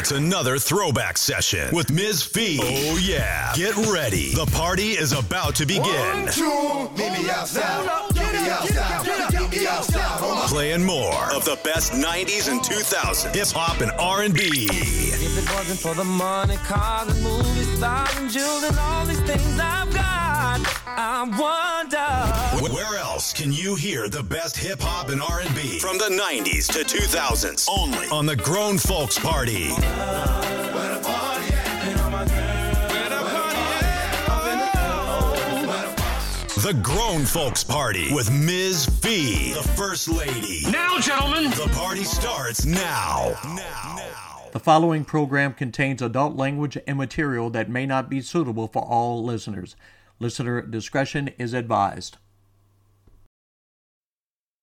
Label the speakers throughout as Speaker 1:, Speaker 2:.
Speaker 1: It's another throwback session with Ms. Fee. Oh, yeah. Get ready. The party is about to begin.
Speaker 2: One, two, meet me outside. Meet me outside. Meet me outside.
Speaker 1: Playing more of the best 90s and 2000s hip hop and R&B.
Speaker 3: If it wasn't for the money, cars and movie stars and jewels and all these things I've got, I wonder.
Speaker 1: Where else can you hear the best hip hop and R&B from the 90s to 2000s? Only on the Grown Folks Party. The Grown Folks Party with Ms. Fee, the First Lady.
Speaker 4: Now, gentlemen,
Speaker 1: The party starts now. now. Now.
Speaker 5: The following program contains adult language and material that may not be suitable for all listeners. Listener discretion is advised.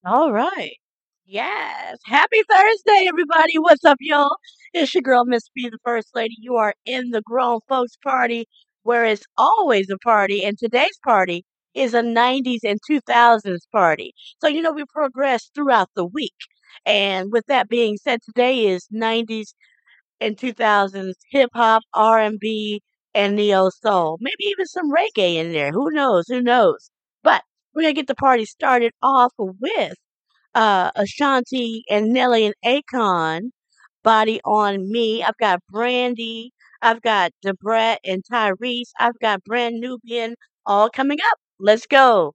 Speaker 6: All right. Yes. Happy Thursday, everybody. What's up, y'all? It's your girl, Miss Fee, the First Lady. You are in the grown folks party where it's always a party. And today's party is a 90s and 2000s party. So, you know, we progress throughout the week. And with that being said, today is 90s and 2000s hip hop, R&B, and neo soul. Maybe even some reggae in there. Who knows? Who knows? But we're to get the party started off with uh, Ashanti and Nelly and Akon, Body on Me. I've got Brandy. I've got Da Brat and Tyrese. I've got Brand Nubian all coming up. Let's go.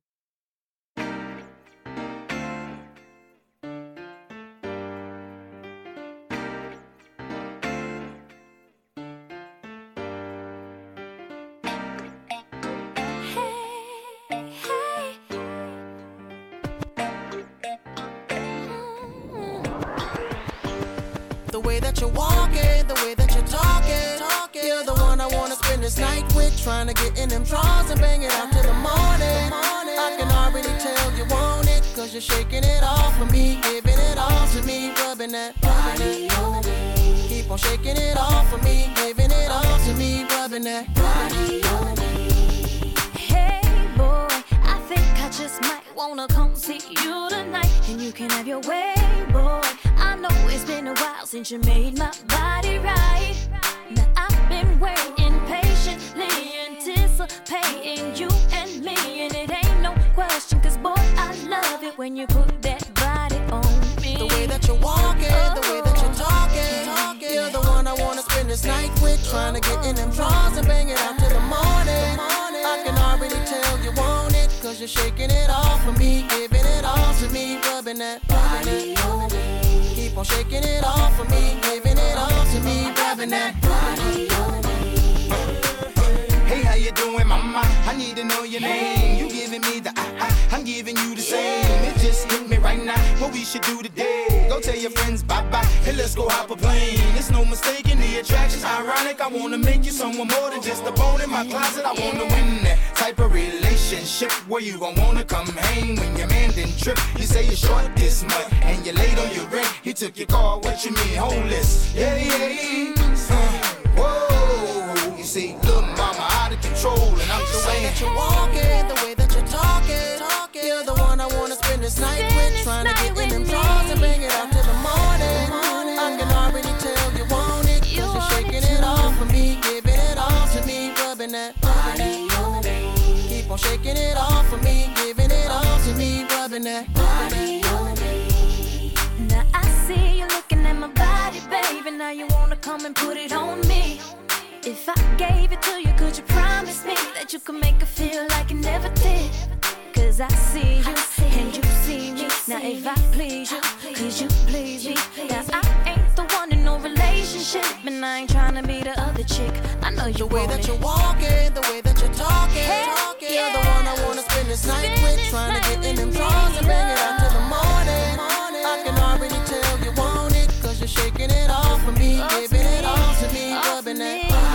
Speaker 7: This night with. Trying to get in them drawers and bang it out till the morning. I can already tell you want it, cause you're shaking it off for me, giving it all to me, rubbing that body on me. Keep on shaking it off for me, giving it all to me, rubbing that body on.
Speaker 8: Hey boy, I think I just might wanna come see you tonight. And you can have your way, boy. I know it's been a while since you made my body right. Now I've been waiting you and me. And it ain't no question, cause boy, I love it when you put that body on me.
Speaker 7: The way that you're walking, the way that you're talking, talking. You're the one I wanna spend this night with. Trying to get in them drawers and bang it out till the morning. I can already tell you want it, cause you're shaking it off for me, giving it all to me, rubbing that body on me. Keep on shaking it off for me, giving it all to me, rubbing that body on me.
Speaker 2: How you doing, mama? I need to know your name. You giving me the I, I, I'm giving you the same. It just hit me right now. What we should do today? Go tell your friends bye bye. Hey, let's go hop a plane. It's no mistake in the attraction's ironic. I wanna make you someone more than just a bone in my closet. I wanna win that type of relationship where you gon' wanna come hang when your man didn't trip. You say you're short this month and you're late on your rent. He took your car. What you mean, homeless? Yeah, yeah. Uh, whoa. You see, little
Speaker 7: that you're walking, the way that you're talking, talking. You're the one I wanna spend this night with. Trying to get in them drawers and bring it out till the morning. I can already tell you want it, cause you're shaking it off for me, giving it all to me, rubbing that body on me. Keep on shaking it off for me, giving it all to me, rubbing that body on me.
Speaker 8: Now I see you looking at my body, baby. Now you wanna come and put it on me. If I gave it to you, could you promise me that you could make it feel like you never did? Cause I see you and you see me. Now if I please you, could you please me? Now I ain't the one in no relationship, and I ain't trying to be the other chick. I know you
Speaker 7: The way that you're walking, the way that you're talking, talking. You're the one I wanna spend this night with, trying to get in them drawers and bang it out till the morning. I can already tell you want it, cause you're shaking it off for me, giving it all to me, rubbing
Speaker 9: that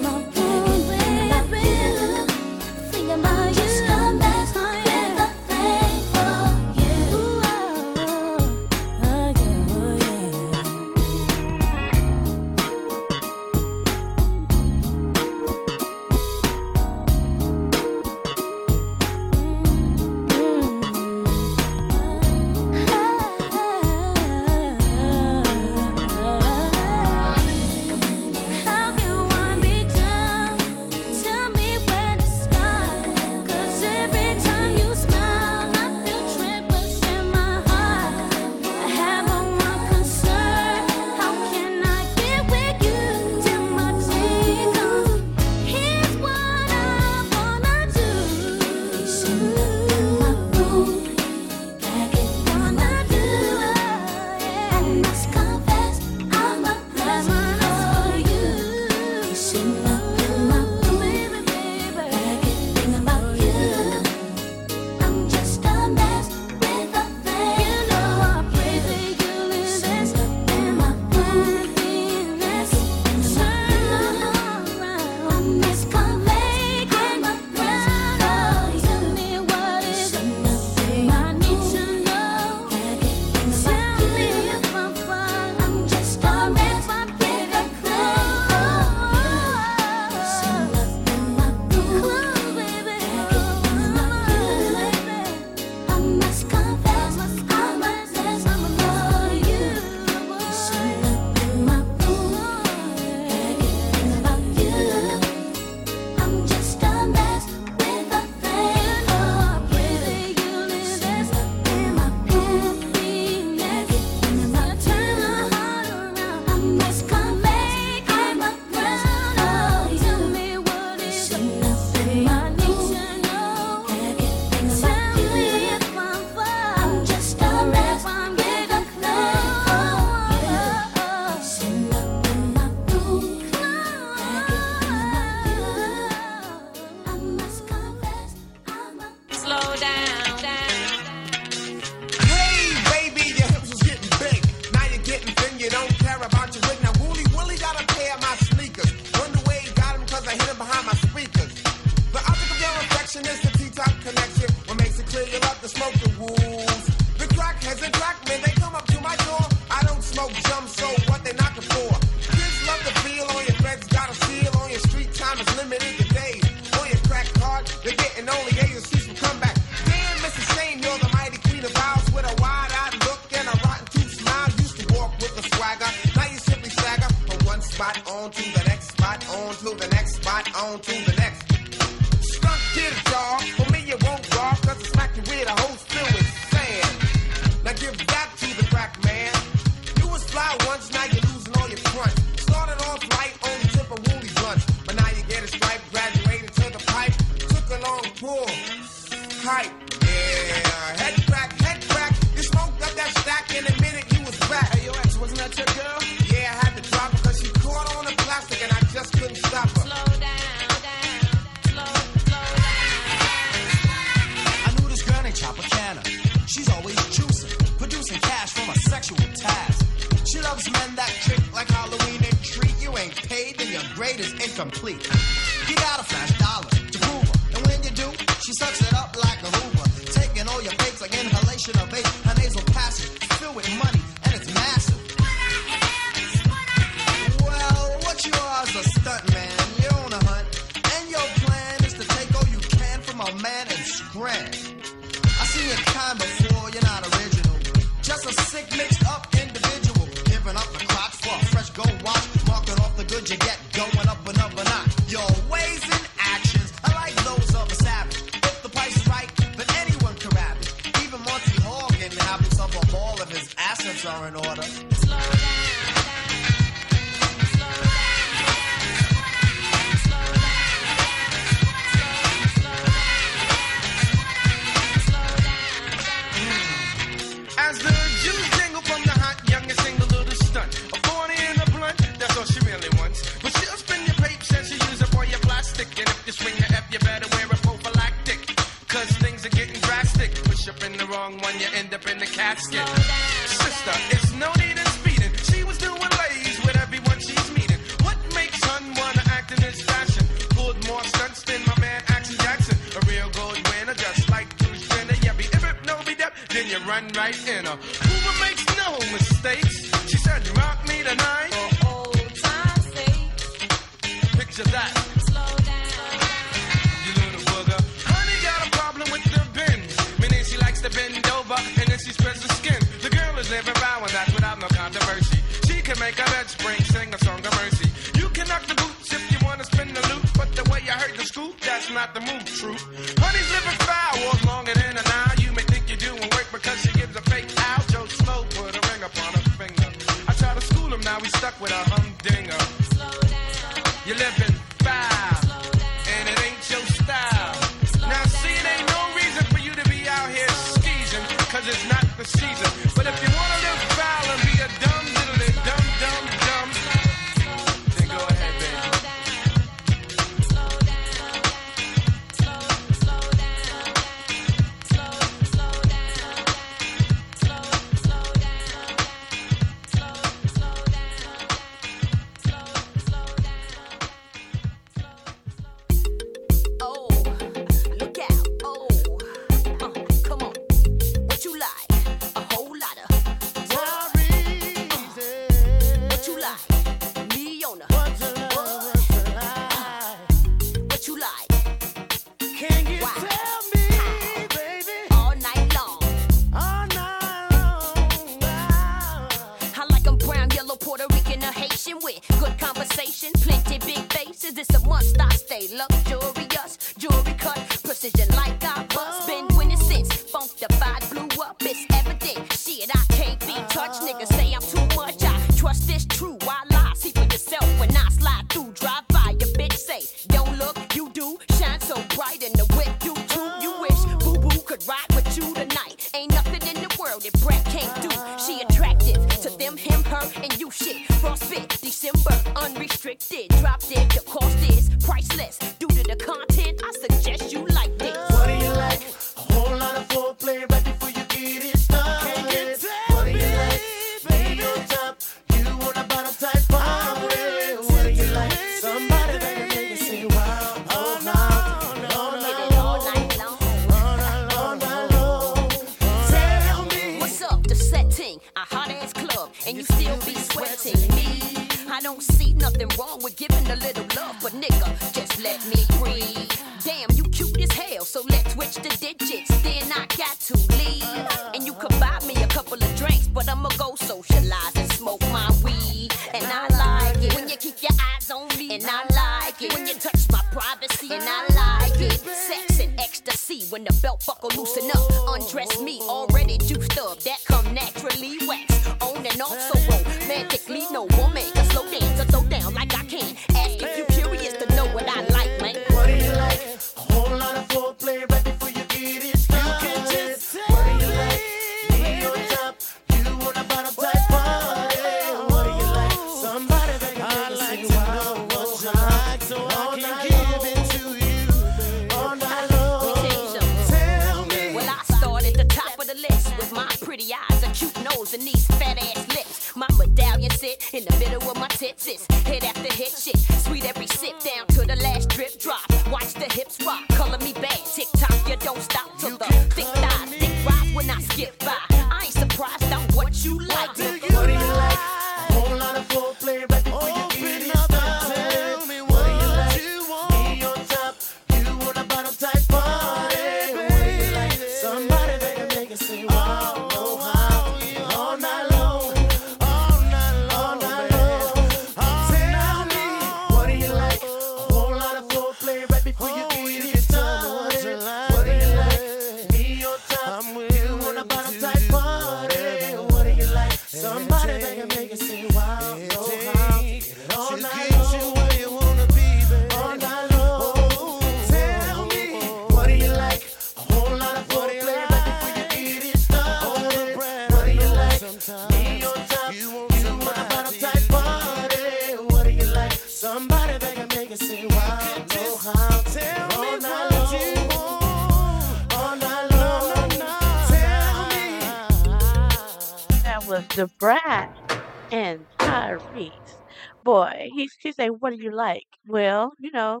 Speaker 6: Said, "What do you like?" Well, you know,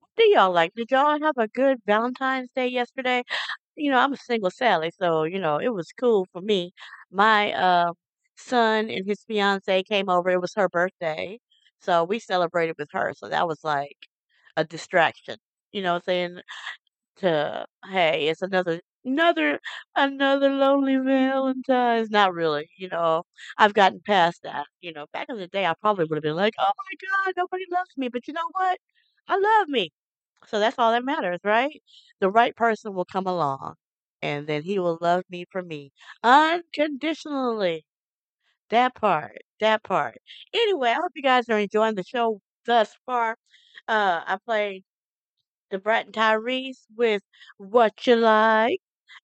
Speaker 6: what do y'all like? Did y'all have a good Valentine's Day yesterday? You know, I'm a single Sally, so you know it was cool for me. My uh son and his fiance came over. It was her birthday, so we celebrated with her. So that was like a distraction. You know I'm saying? To hey, it's another another another lonely Valentine's. Not really, you know. I've gotten past that. You know, back in the day, I probably would have been like, "Oh my God, nobody loves me," but you know what? I love me. So that's all that matters, right? The right person will come along, and then he will love me for me unconditionally. That part, that part. Anyway, I hope you guys are enjoying the show thus far. Uh, I played Da Brat and Tyrese with What You Like,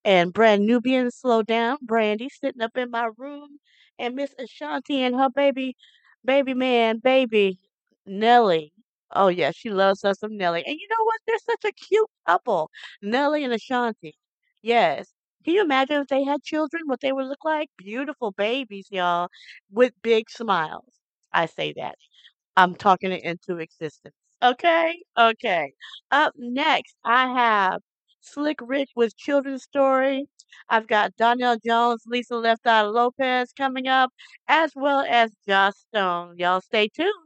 Speaker 6: and Brand Nubian Slow Down, Brandy sitting up in my room, and Miss Ashanti and her baby, baby man, baby Nelly. Oh yeah, she loves her some Nelly. And you know what? They're such a cute couple, Nelly and Ashanti. Yes. Can you imagine if they had children, what they would look like? Beautiful babies, y'all, with big smiles. I say that. I'm talking it into existence. Okay? Okay. Up next, I have Slick Rick with Children's Story. I've got Donell Jones, Lisa Left Eye Lopez coming up, as well as Joss Stone. Y'all stay tuned.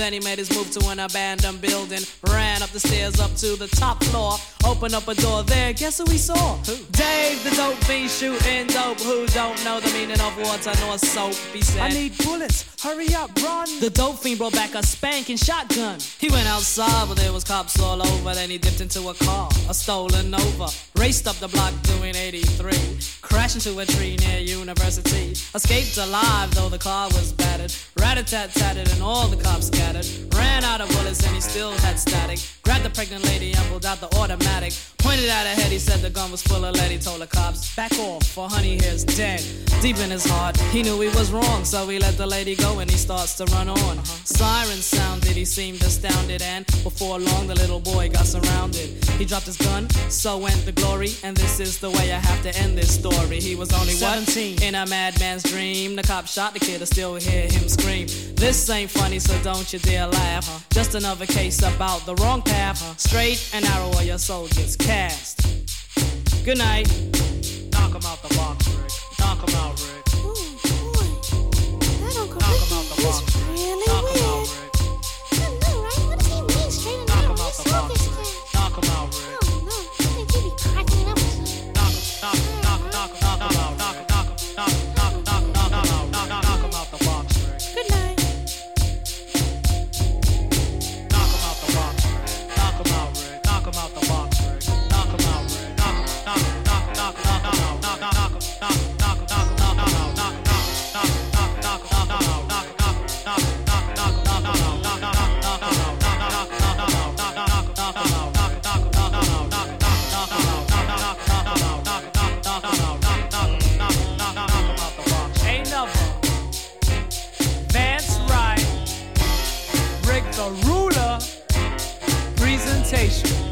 Speaker 10: Then he made his move to an abandoned building, ran up the stairs up to the top floor, opened up a door there. Guess who he saw? Who? Dave the dope fiend shooting dope. Who don't know the meaning of water nor soap? He said,
Speaker 11: I need bullets. Hurry up, run.
Speaker 10: The dope fiend brought back a spanking shotgun. He went outside, but there was cops all over. Then he dipped into a car, a stolen Nova, raced up the block doing 83, crashed into a tree near University, escaped alive though the car was battered, rat a tat tatted and all the cops scattered shattered. Ran out of bullets and he still had static. Grabbed the pregnant lady and pulled out the automatic. Pointed at her head, he said the gun was full of lead. He told the cops, back off, for honey here's dead. Deep in his heart, he knew he was wrong, so he let the lady go and he starts to run on. Uh. Sirens sounded, he seemed astounded, and before long the little boy got surrounded. He dropped his gun, so went the glory, and this is the way I have to end this story. He was only 17 what? in a madman's dream. The cop shot the kid, I still hear him scream. This ain't funny, so don't you dear laugh. Huh? Just another case about the wrong path. Huh? Straight and narrow are your soldiers cast. Good night. Knock them out the box, Rick. Knock them out, Rick.
Speaker 12: Ooh,
Speaker 8: boy. That Uncle Knock Ricky out the box. really
Speaker 11: Knock weird. Presentation.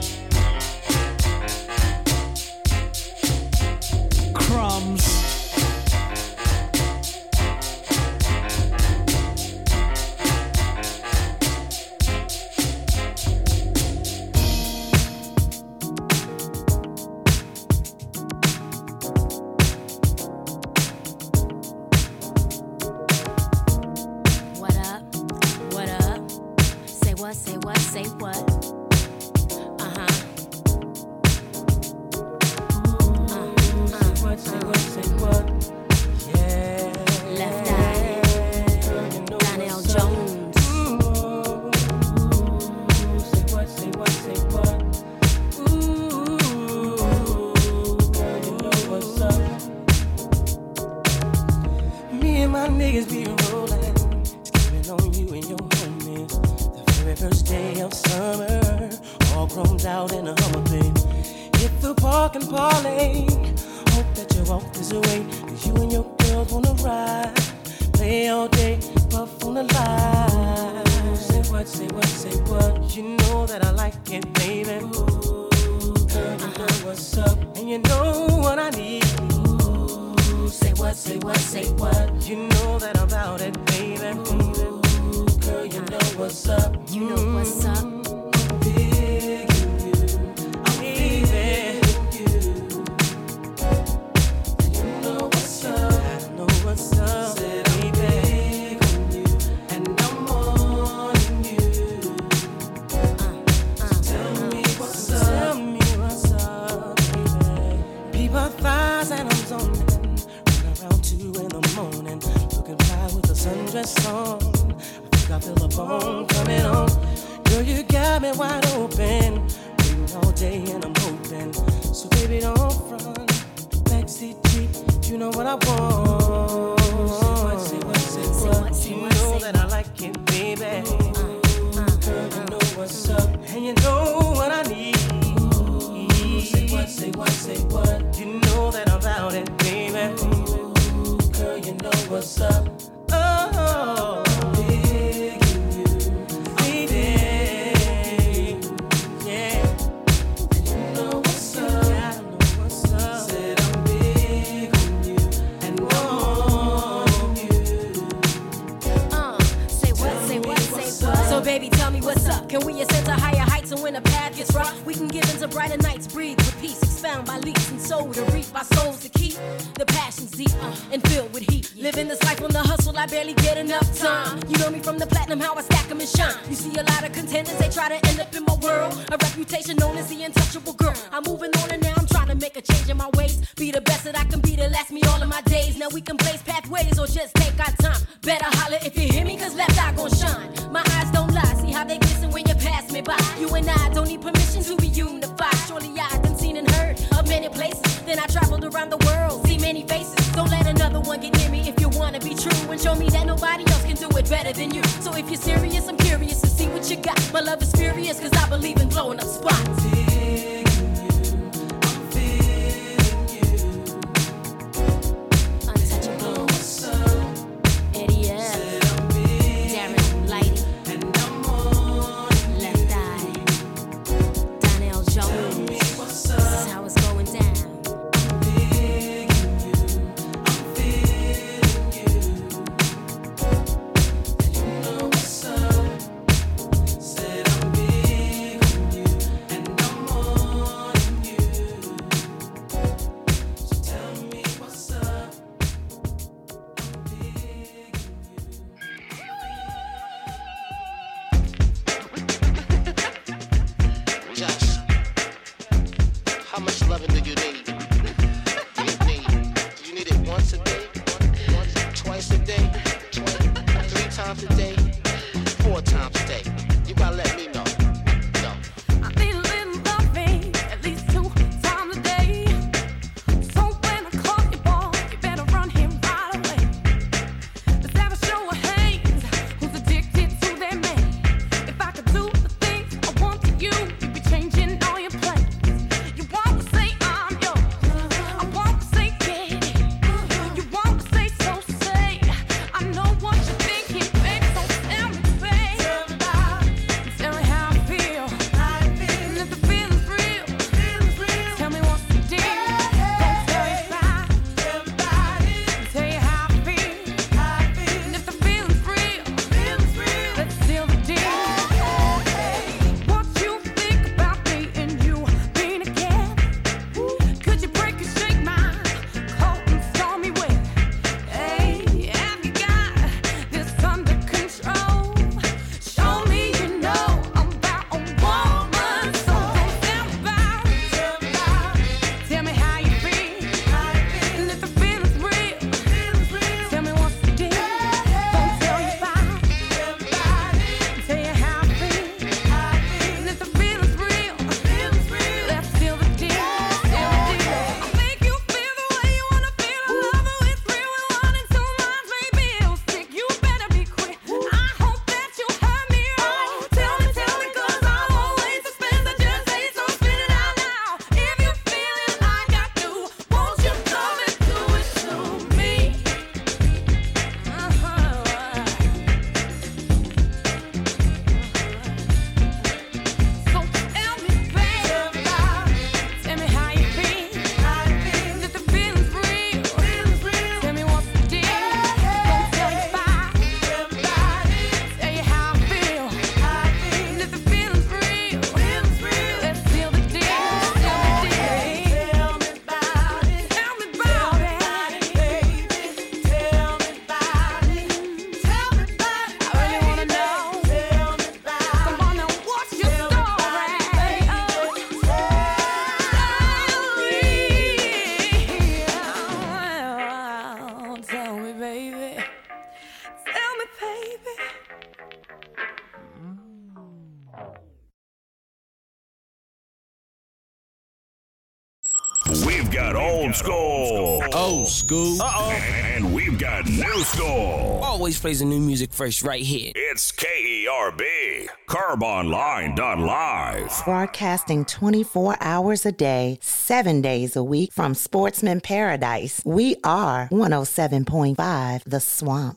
Speaker 11: school. Uh-oh. And we've got new school.
Speaker 13: Always plays the new music first right here.
Speaker 11: It's K-E-R-B, kerbonline.live.
Speaker 14: Broadcasting 24 hours a day, 7 days a week from Sportsman Paradise. We are 107.5 The Swamp.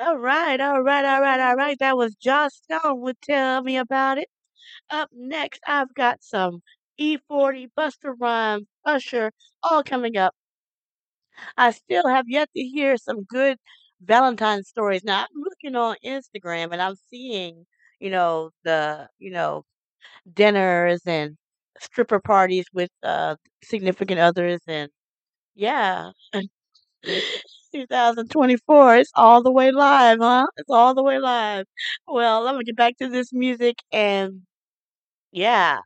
Speaker 6: All right, all right, all right, all right. That was Joss Stone would tell me about it. Up next, I've got some E40, Busta Rhymes, Usher, all coming up I still have yet to hear some good Valentine stories. Now I'm looking on Instagram and I'm seeing, you know, the you know dinners and stripper parties with uh, significant others, and yeah, 2024. It's all the way live, huh? It's all the way live. Well, I'm gonna get back to this music and yeah,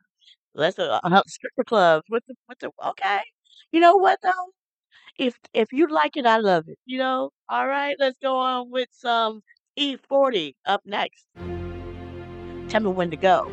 Speaker 6: let's uh, uh, stripper clubs with the with the okay. You know what though? If if you like it, I love it. You know. All right, let's go on with some E40 up next. Tell me when to go.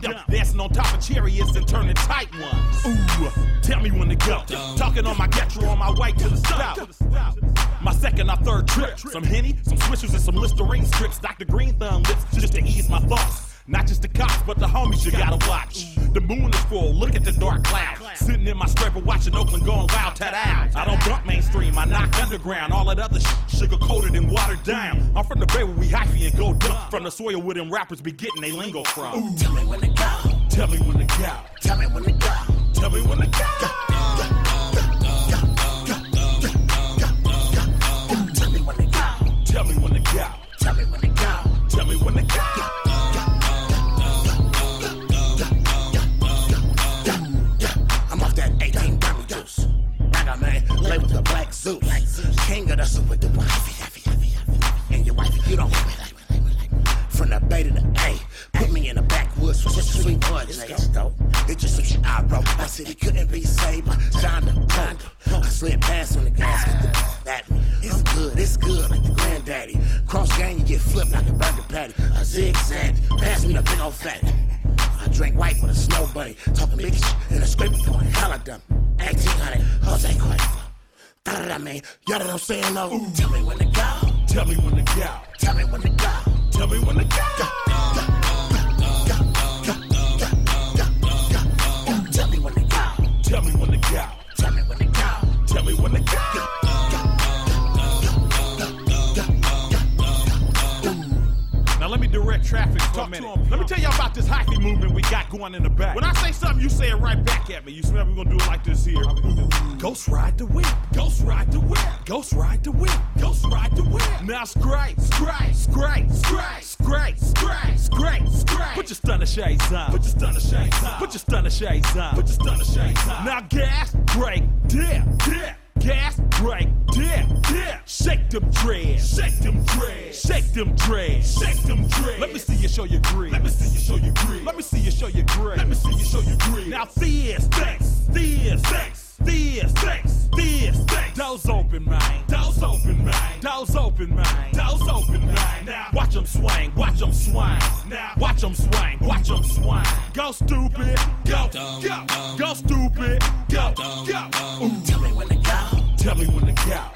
Speaker 15: Dancing on top of chariots and turning tight ones. Ooh, tell me when to go. Talking on my getro on my way to the stop. My second or third trip. Some Henny, some swishers, and some Listerine strips. Dr. Green Thumb lips just to ease my thoughts. Not just the cops, but the homies you gotta watch. The moon is full, look at the dark cloud. Sitting in my scraper watching Oakland going wild, tat out. I don't bump mainstream, I knock underground. All that other shit sugar coated and watered down. I'm from the bay where we hyphy and go dump. From the soil where them rappers be getting they lingo from. Ooh. Tell me when to go. Tell me when to go. Tell me when to go. Tell me when to go. Tell me when to go. Tell me when to go. Tell me when to go.
Speaker 16: King of the super the wife. And your wife, you don't From the bay to the A, put me in the backwoods with just a sweet boy. Let's go. It just switched your eyebrow. I said he couldn't be saved by Shonda, Honda. I slid past on the gas. the That it's good, it's good like the granddaddy. Cross gang, you get flipped like a burger patty. A zigzag, pass me the big old fatty. I drank white with a snow bunny, talking big shit in a scraper point. Hella dumb. 1800, Jose Cuervo that me. You know what I'm saying? Though? Ooh. Tell me when to go.
Speaker 15: Tell me when to go.
Speaker 16: Tell me when to go.
Speaker 15: Tell me when to go.
Speaker 16: go.
Speaker 15: Tell me when to go.
Speaker 16: Tell me when to go.
Speaker 15: Tell me when to go. Now let me direct traffic for a minute. Let me tell y'all about this hockey movement we got going in the back. When I say something, you say it right back at me. You smell we're gonna do it like this here. Ghost ride the whip. Ghost ride the whip. Ghost ride the whip. Ghost ride the whip. Now scrape, scrape, scrape, scrape, scrape, scrape, scrape, scrape. Put your stunner shades on. Put your stunner shades on. Put your stunner shades on. Put your stunner shades on. Now gas, brake, dip, dip. Gas, brake, dip, dip. Shake them dreads. Shake them dreads. Shake them dreads. Shake them dreads. Let me see you show your grit. Let me see you show your grit. Let me see you show your grit. Let me see you show your grit. Now this, this, this, this, this, this, this, this. Doors open, man. Doors open, man. Doors open, man. Doors open, man. Now watch them swing. Watch them swing. Now watch them swing. Watch them swing. Go stupid. Go. Go. Go stupid.
Speaker 17: out.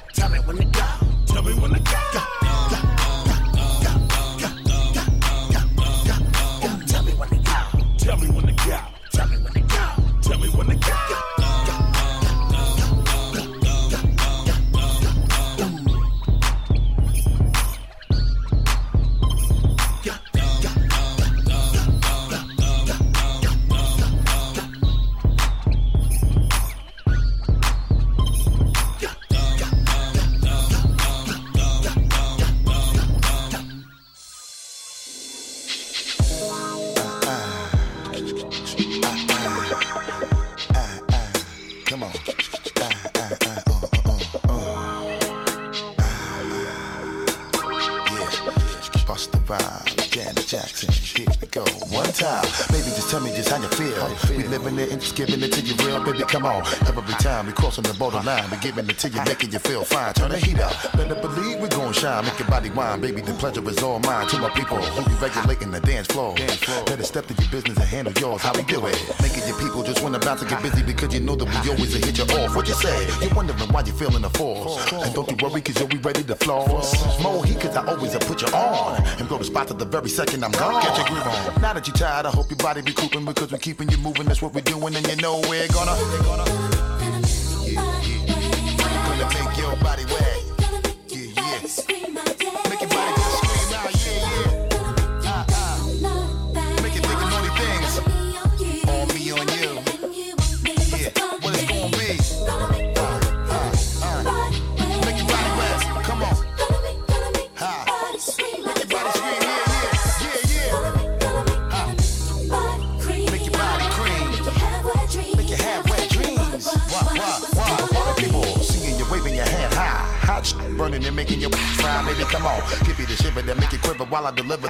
Speaker 17: Crossing the borderline, we giving it to you, making you feel fine. Turn the heat up. Better believe we gon' shine, make your body wine, baby. The pleasure is all mine. To my people who be regulating the dance floor. Better step to your business and handle yours. How we do it? Making your people just wanna bounce and get busy because you know that we always hit you off. What you say? You're wondering why you feeling the force. And don't you worry, cause you'll be ready to floss. More heat, cause I always have put you on. And blow the spot to the very second I'm gone. Get your groove on. Now that you're tired, I hope your body be cooping because we're keeping you moving. That's what we're doing, and you know we're gonna. We're gonna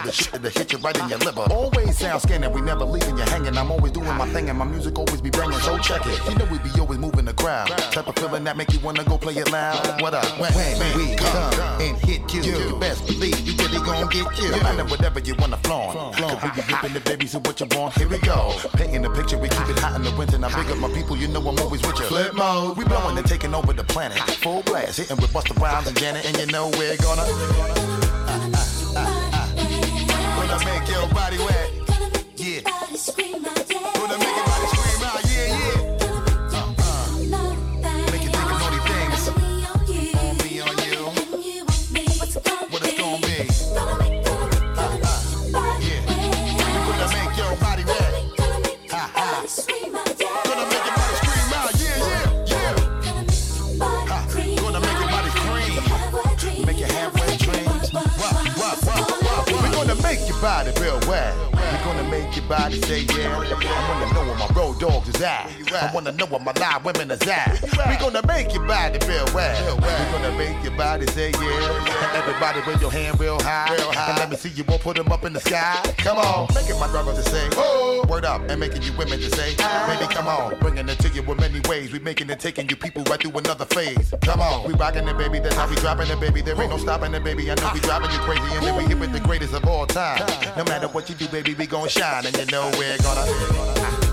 Speaker 17: the shit that hit you right in your liver. Always sound scanning, we never leaving you hanging. I'm always doing my thing and my music always be banging. So check it. You know we be always moving the crowd. Type of feeling that make you wanna go play it loud. What up? When, when we come and hit you, you best believe you really gon' get you. No matter whatever you wanna flaunt. Flaunt. we be ripping the babies and what you want. Here we go. Painting the picture, we keep it hot in the winter. Now big up my people, you know I'm always with you. Flip mode, we blowing and taking over the planet. Full blast, hitting with Busta Rhymes and Janet, and you know we're gonna. Gonna make your body wet. Yeah. Yeah. I wanna know where my road dogs is at. I wanna know where my live women is at. We're gonna make your body real wet. We're gonna make your body say yeah. Everybody with your hand real high. Real high. And let me see you all put them up in the sky. Come on, making my brothers to say, oh, word up, and making you women to say, baby, come on, bringing it to you with many ways. We making it, taking you people right through another phase. Come on, we rocking it, baby. That's how we dropping it, baby. There ain't no stopping it, baby. I know we driving you crazy, and then we hit with the greatest of all time. No matter what you do, baby, we gon' shine, and you know we're gonna.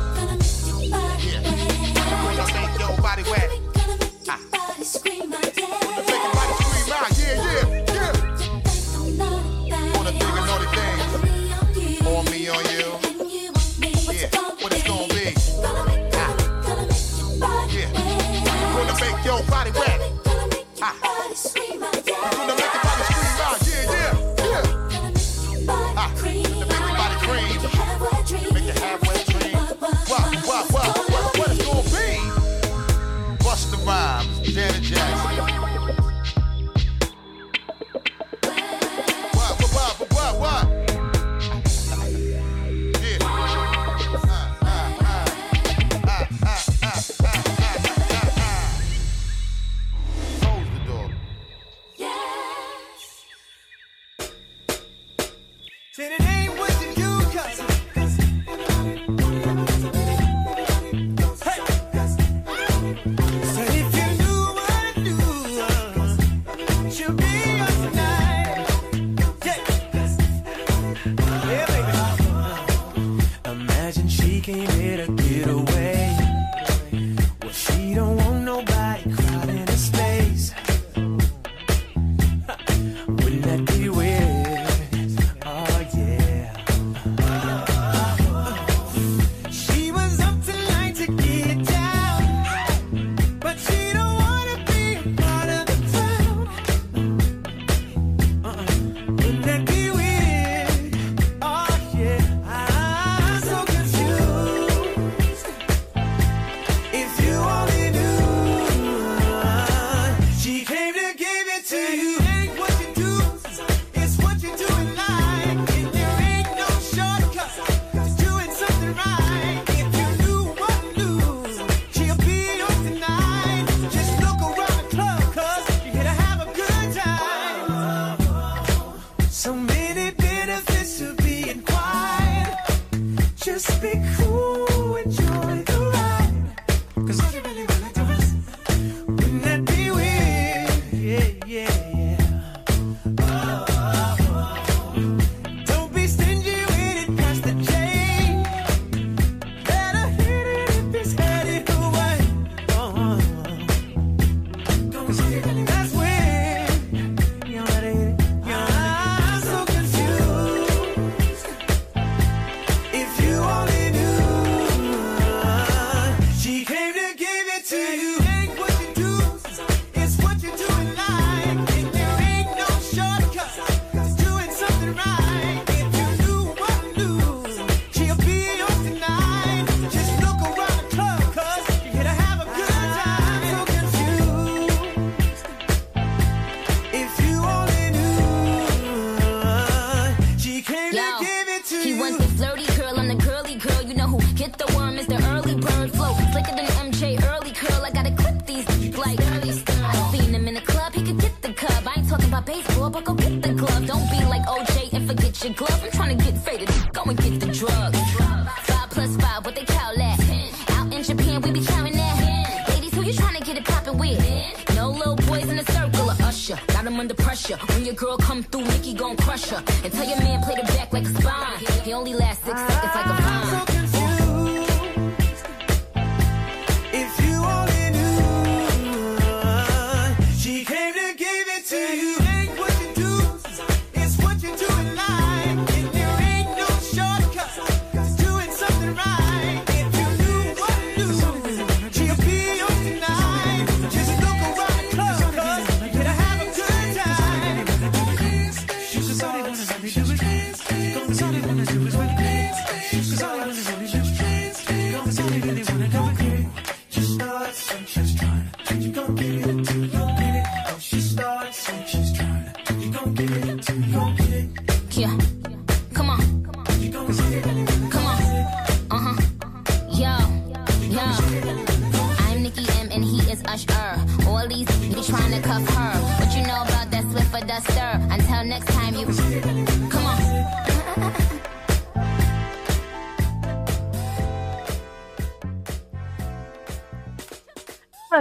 Speaker 18: To
Speaker 8: you.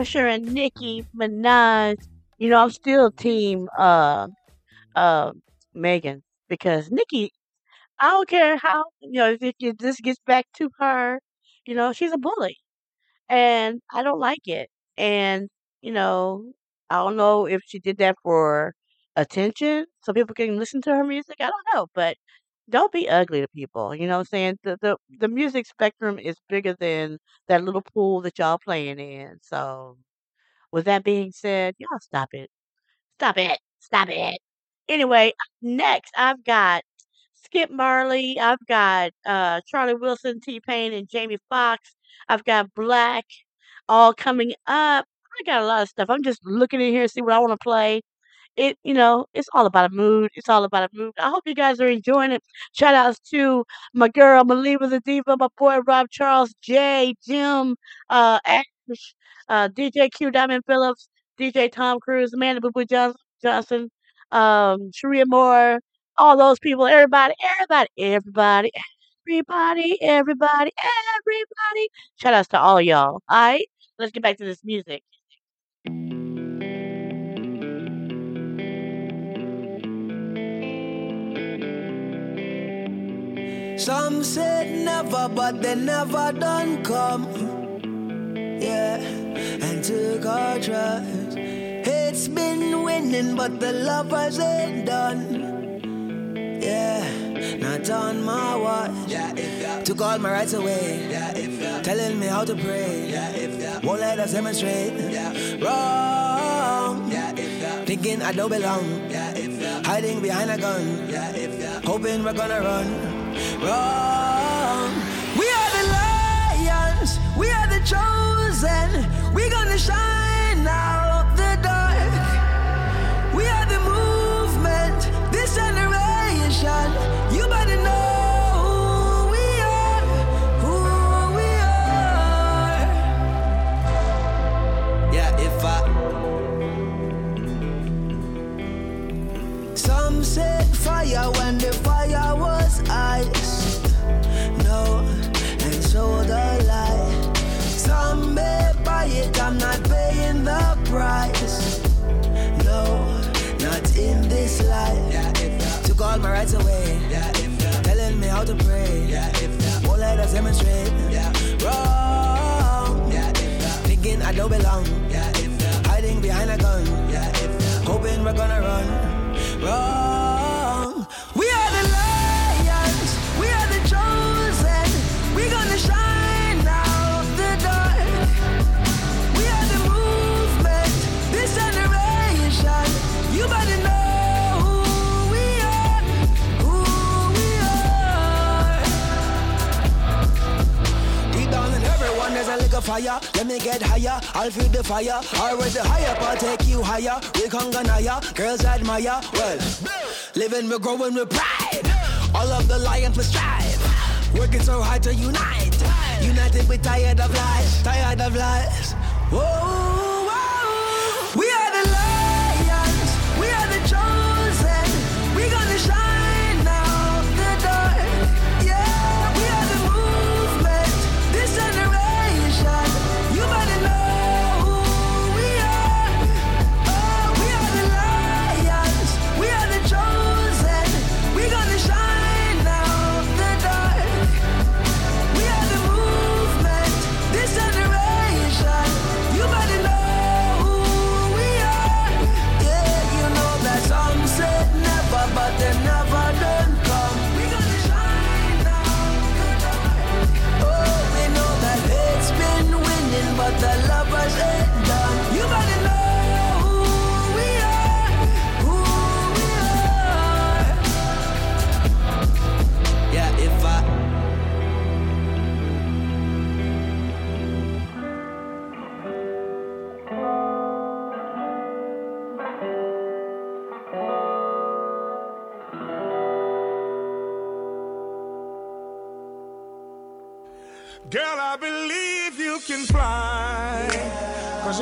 Speaker 8: Usher and Nicki
Speaker 6: Minaj. You know, I'm still team uh uh Megan because Nicki, I don't care how you know if, it- if this gets back to her, you know, she's a bully, and I don't like it. And you know, I don't know if she did that for attention so people can listen to her music. I don't know, but don't be ugly to people. You know what I'm saying? The the the music spectrum is bigger than that little pool that y'all playing in. So with that being said, y'all stop it. Stop it. Stop it. Anyway, next I've got Skip Marley. I've got uh, Charlie Wilson, T Pain, and Jamie Foxx. I've got Black all coming up. I got a lot of stuff. I'm just looking in here to see what I want to play. It, you know, it's all about a mood. It's all about a mood. I hope you guys are enjoying it. Shout outs to my girl, Maliva the Diva, my boy Rob Charles, Jay, Jim, uh, Ash, uh, DJ Q Diamond Phillips, DJ Tom Cruise, Amanda Boo Boo Johnson, Johnson, um, Sharia Moore, all those people, everybody, everybody, everybody, everybody, everybody, everybody. Shout outs to all y'all. All right, let's get back to this music.
Speaker 18: Some said never, but they never done come. Yeah, and took our trust. It's been winning, but the love lovers ain't done. Yeah, not on my watch. Took all my rights away. Yeah, Telling me how to pray. Won't let us demonstrate. Wrong. Thinking I don't belong. Hiding behind a gun. Hoping we're gonna run. Wrong. We are the lions. We are the chosen. We gonna shine out Said fire when the fire was ice. No, and so the light. Some may buy it, I'm not paying the price. No, not in this life. Took all my rights away. Telling me how to pray. Won't let us demonstrate. Wrong. Thinking I don't belong. Hiding behind a gun. Hoping we're gonna run. Wrong. We are the lions. We are the chosen. we're gonna shine out the dark. We are the movement. This generation. You better know who we are. Who we are. Deep down in everyone there's a little fire. Let me get higher. I'll feed the fire. With the higher, I'll take you higher. We can go higher. Girls admire. Well, living, we're growing with pride. All of the lions we strive. Working so hard to unite. United, we tired of lies. Tired of lies. Whoa.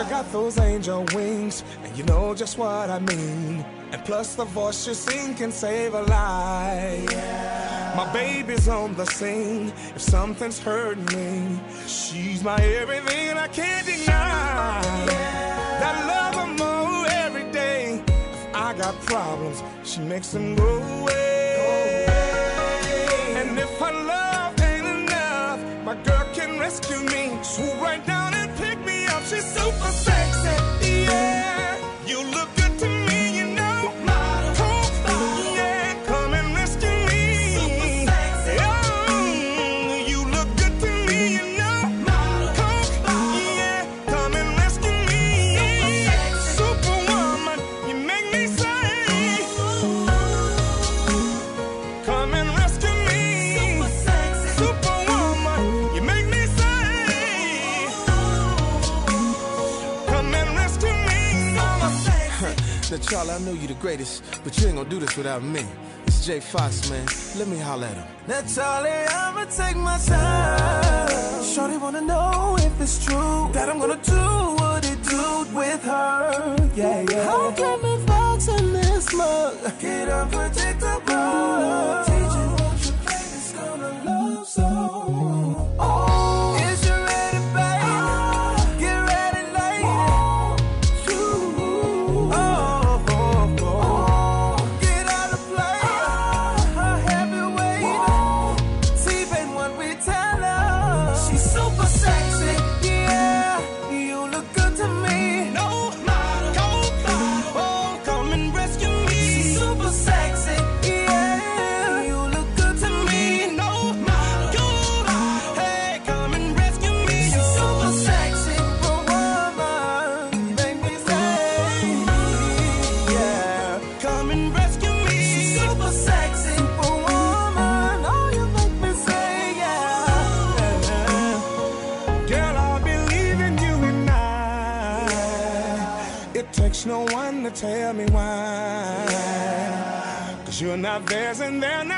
Speaker 19: You got those angel wings, and you know just what I mean. And plus, the voice you sing can save a life. My baby's on the scene. If something's hurting me, she's my everything, and I can't deny that love her more every day. If I got problems, she makes them go away. And if her love ain't enough, my girl can rescue me. Swoop right down super sexy,
Speaker 20: Now, Charlie, I know you're the greatest, but you ain't gonna do this without me. It's Jay Fox, man. Let me holler at him.
Speaker 21: Now, Charlie, I'ma take my time. Shorty wanna know if it's true that I'm gonna do what it do with her. Yeah, yeah. How can me fox in this mug get unpredictable? Teach you what your baby's gonna love so.
Speaker 19: Cause you're not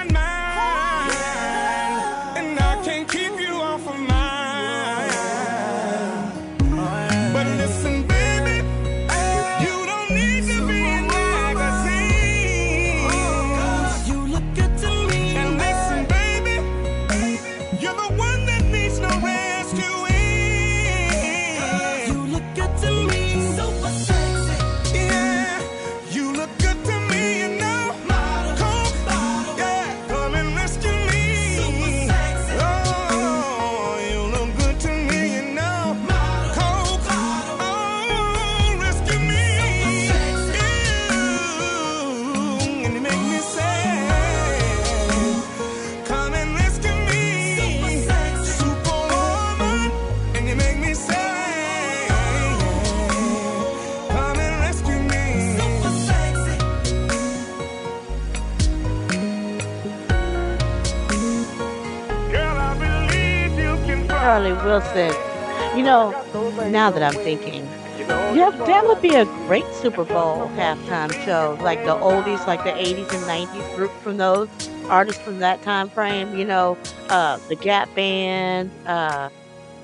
Speaker 6: now that I'm thinking, yeah, that would be a great Super Bowl halftime show, like the oldies, like the 80s and 90s group from those artists from that time frame. You know, uh, the Gap Band, uh,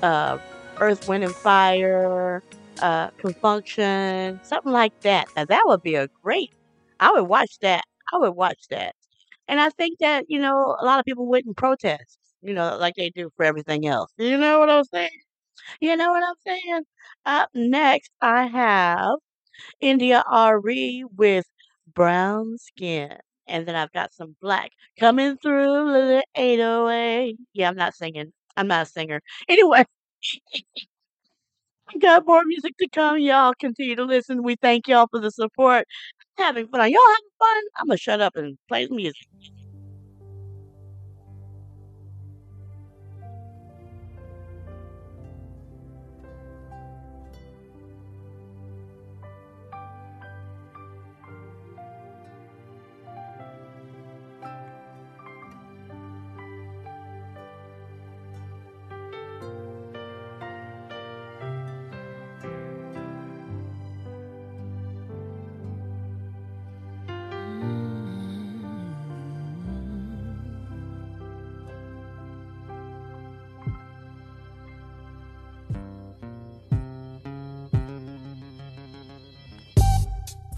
Speaker 6: uh, Earth, Wind and Fire, uh, Con Funk Shun, something like that. Now that would be a great. I would watch that. I would watch that. And I think that, you know, a lot of people wouldn't protest, you know, like they do for everything else. You know what I'm saying? You know what I'm saying? Up next, I have India.Arie with brown skin. And then I've got some black coming through the 808. Yeah, I'm not singing. I'm not a singer. Anyway, I got more music to come. Y'all continue to listen. We thank y'all for the support. Having fun. Y'all having fun? I'm going to shut up and play the music.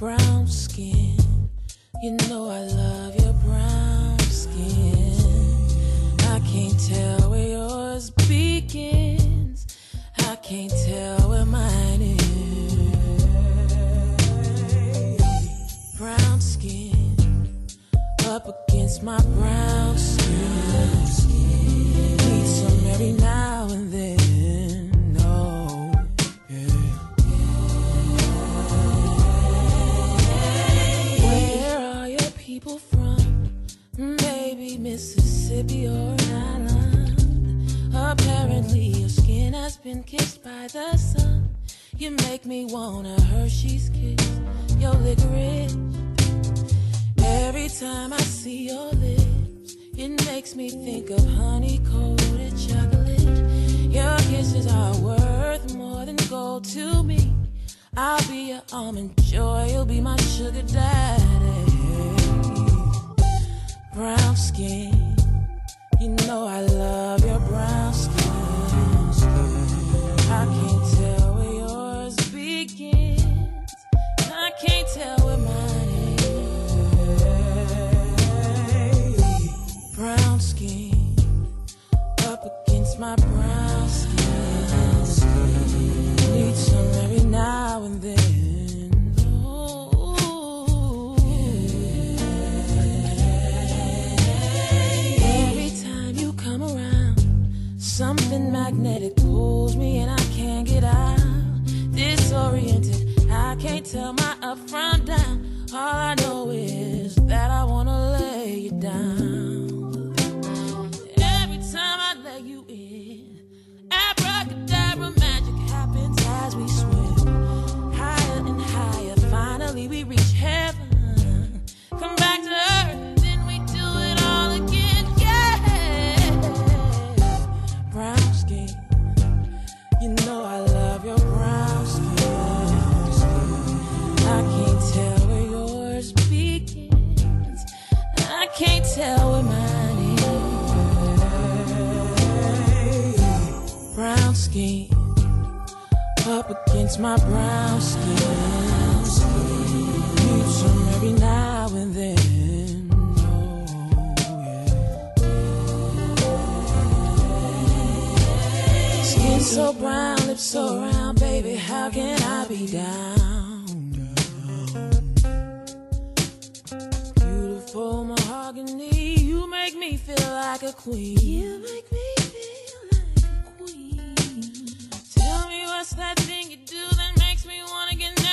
Speaker 21: Brown skin. You know I love your brown skin. I can't tell where yours begins. I can't tell where mine is. Brown skin up against my brown skin. Need some every now and then. Mississippi or Island. Apparently, your skin has been kissed by the sun. You make me want a Hershey's kiss, your licorice. Every time I see your lips, it makes me think of honey coated chocolate. Your kisses are worth more than gold to me. I'll be your almond joy, you'll be my sugar daddy. Brown skin, you know I love your brown skin. I can't something it pulls me and I can't get out. Disoriented, I can't tell my up from down. All I know is that I wanna lay you down. Against my brown skin. Need some every now and then. Oh, skin so brown, lips so round, baby. How can I be down? Beautiful mahogany, you make me feel like a queen. You make me feel like a queen. Tell me what's that thing you me wanna get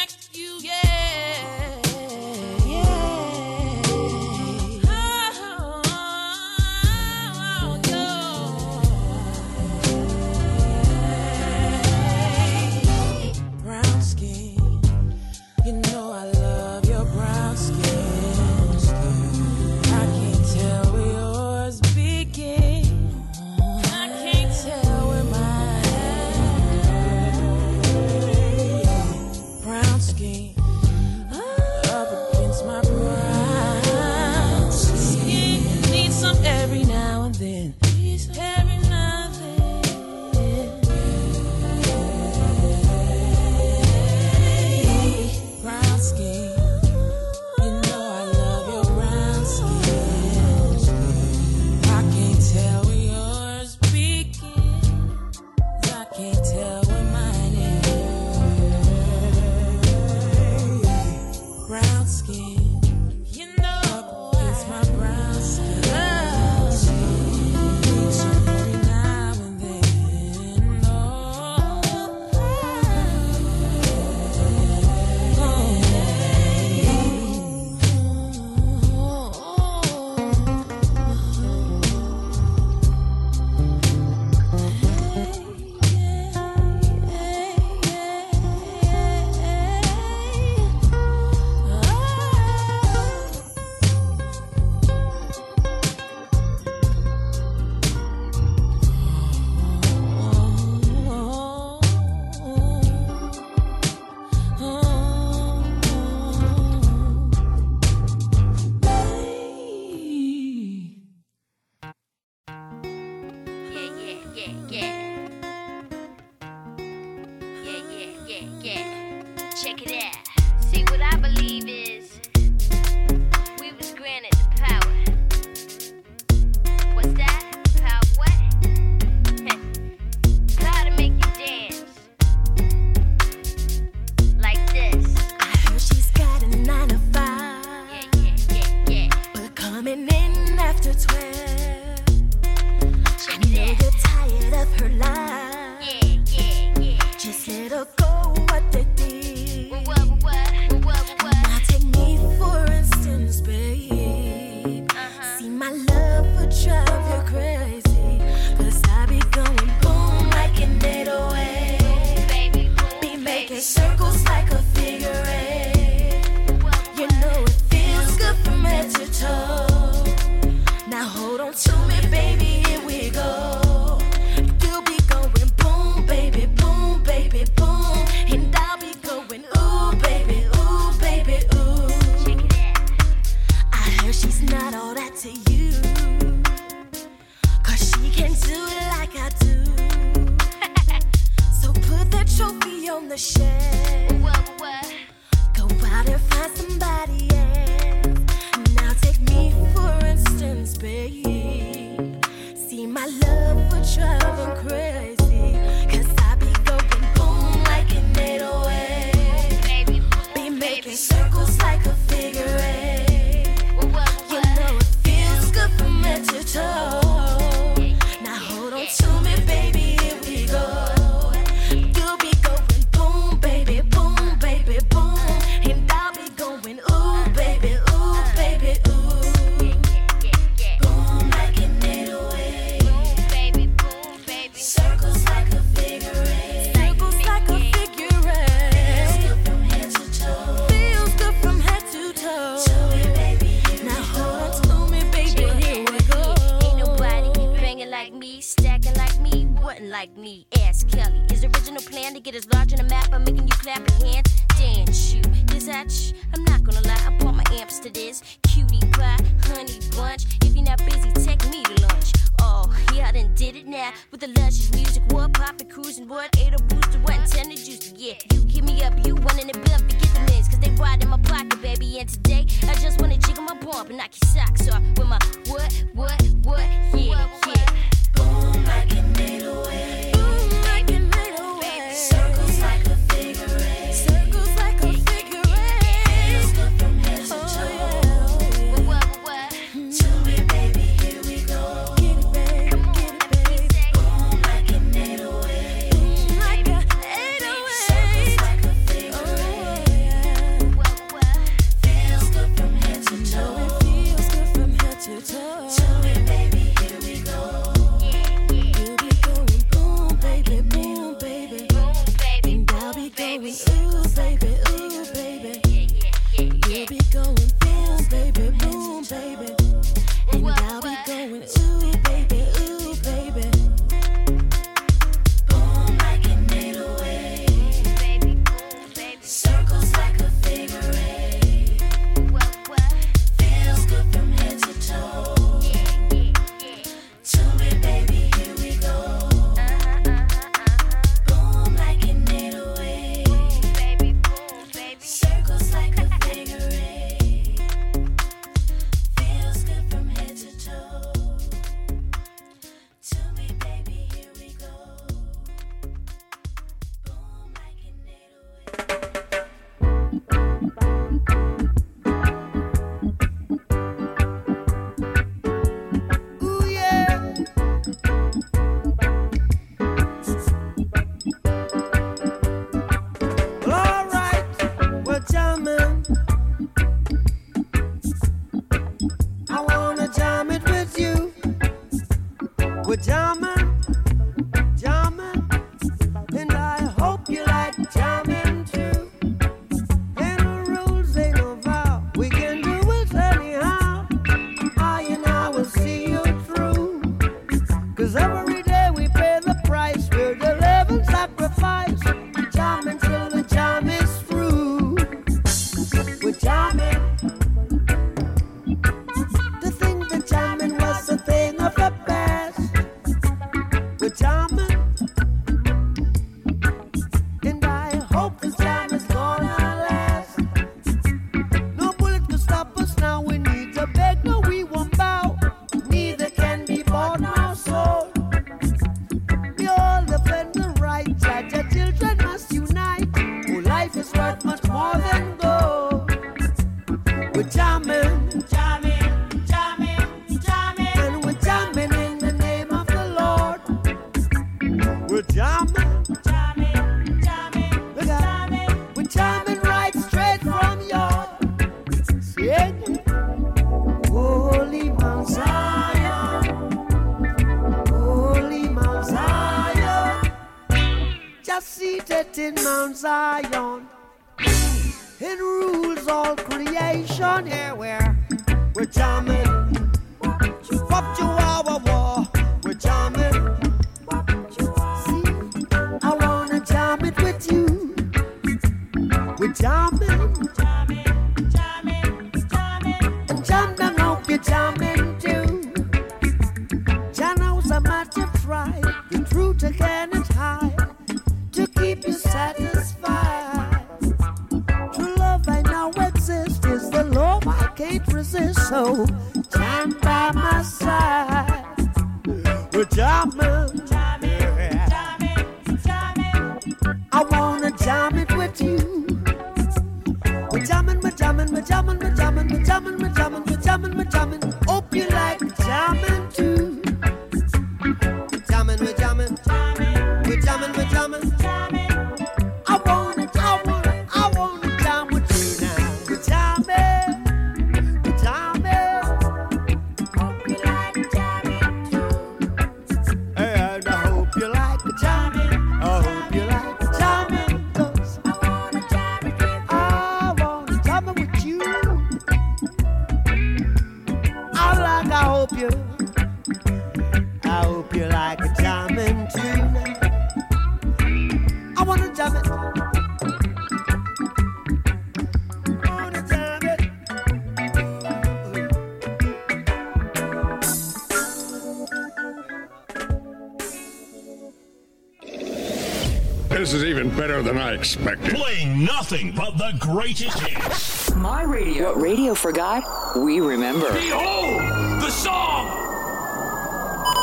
Speaker 22: better than I expected.
Speaker 15: Playing nothing but the greatest hits.
Speaker 23: My radio. What radio forgot, we remember.
Speaker 15: Behold the song.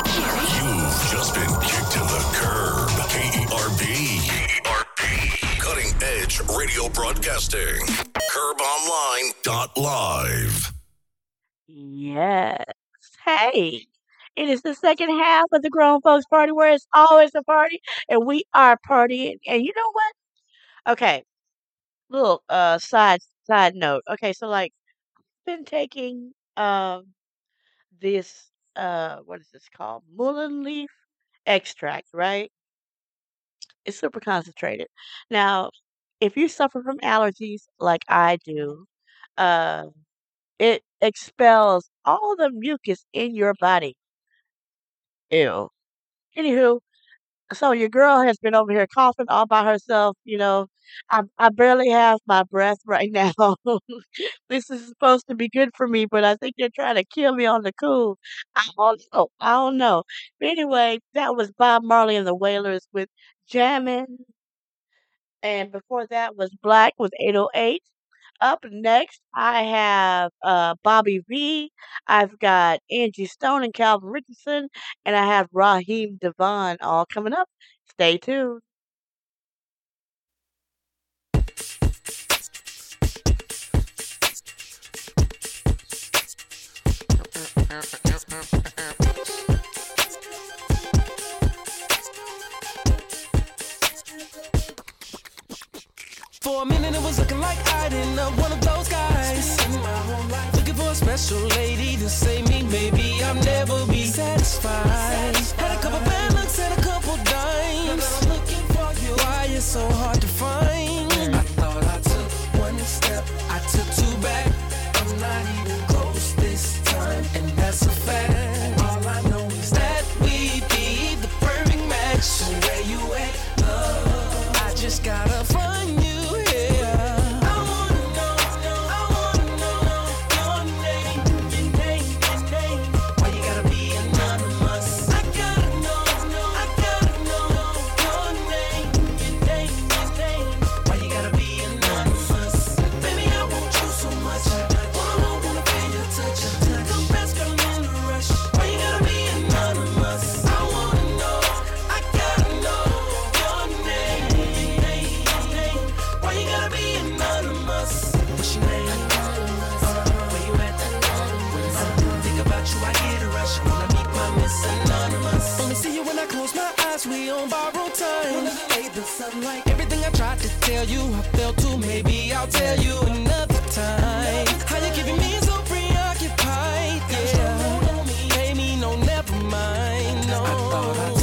Speaker 24: You've just been kicked to the curb. KERB. KERB. Cutting edge radio broadcasting. Kerbonline.live.
Speaker 6: Yes. Hey, it is the second half of the Grown Folks Party where it's always a party and we are partying. And you know what? Okay, little uh side side note. Okay, so like been taking um this uh what is this called? Mullein leaf extract, right? It's super concentrated. Now, if you suffer from allergies like I do, uh it expels all the mucus in your body. Ew. Anywho, so your girl has been over here coughing all by herself. You know, I I barely have my breath right now. this is supposed to be good for me, but I think they're trying to kill me on the cool. I don't know. I don't know. But anyway, that was Bob Marley and the Wailers with Jammin'. And before that was Blaque with 808. Up next, I have uh, Bobby V. I've got Angie Stone and Calvin Richardson, and I have Raheem DeVaughn all coming up. Stay tuned.
Speaker 25: For a minute it was looking like I didn't know one of those guys. Looking for a special lady to save me, maybe I'll never be satisfied. Had a couple bad looks and a couple dimes. I'm looking for you. Why it's so hard to find? I thought I took one step, I took two back. I'm not even close this time, and that's a fact. All I know is that we be the perfect match. So where you at, love? Uh, I just gotta find eyes. We on borrowed time. Everything I tried to tell you, I failed to. Maybe I'll tell you another time. How you keeping me so preoccupied? Yeah. Pay me no, never mind. No.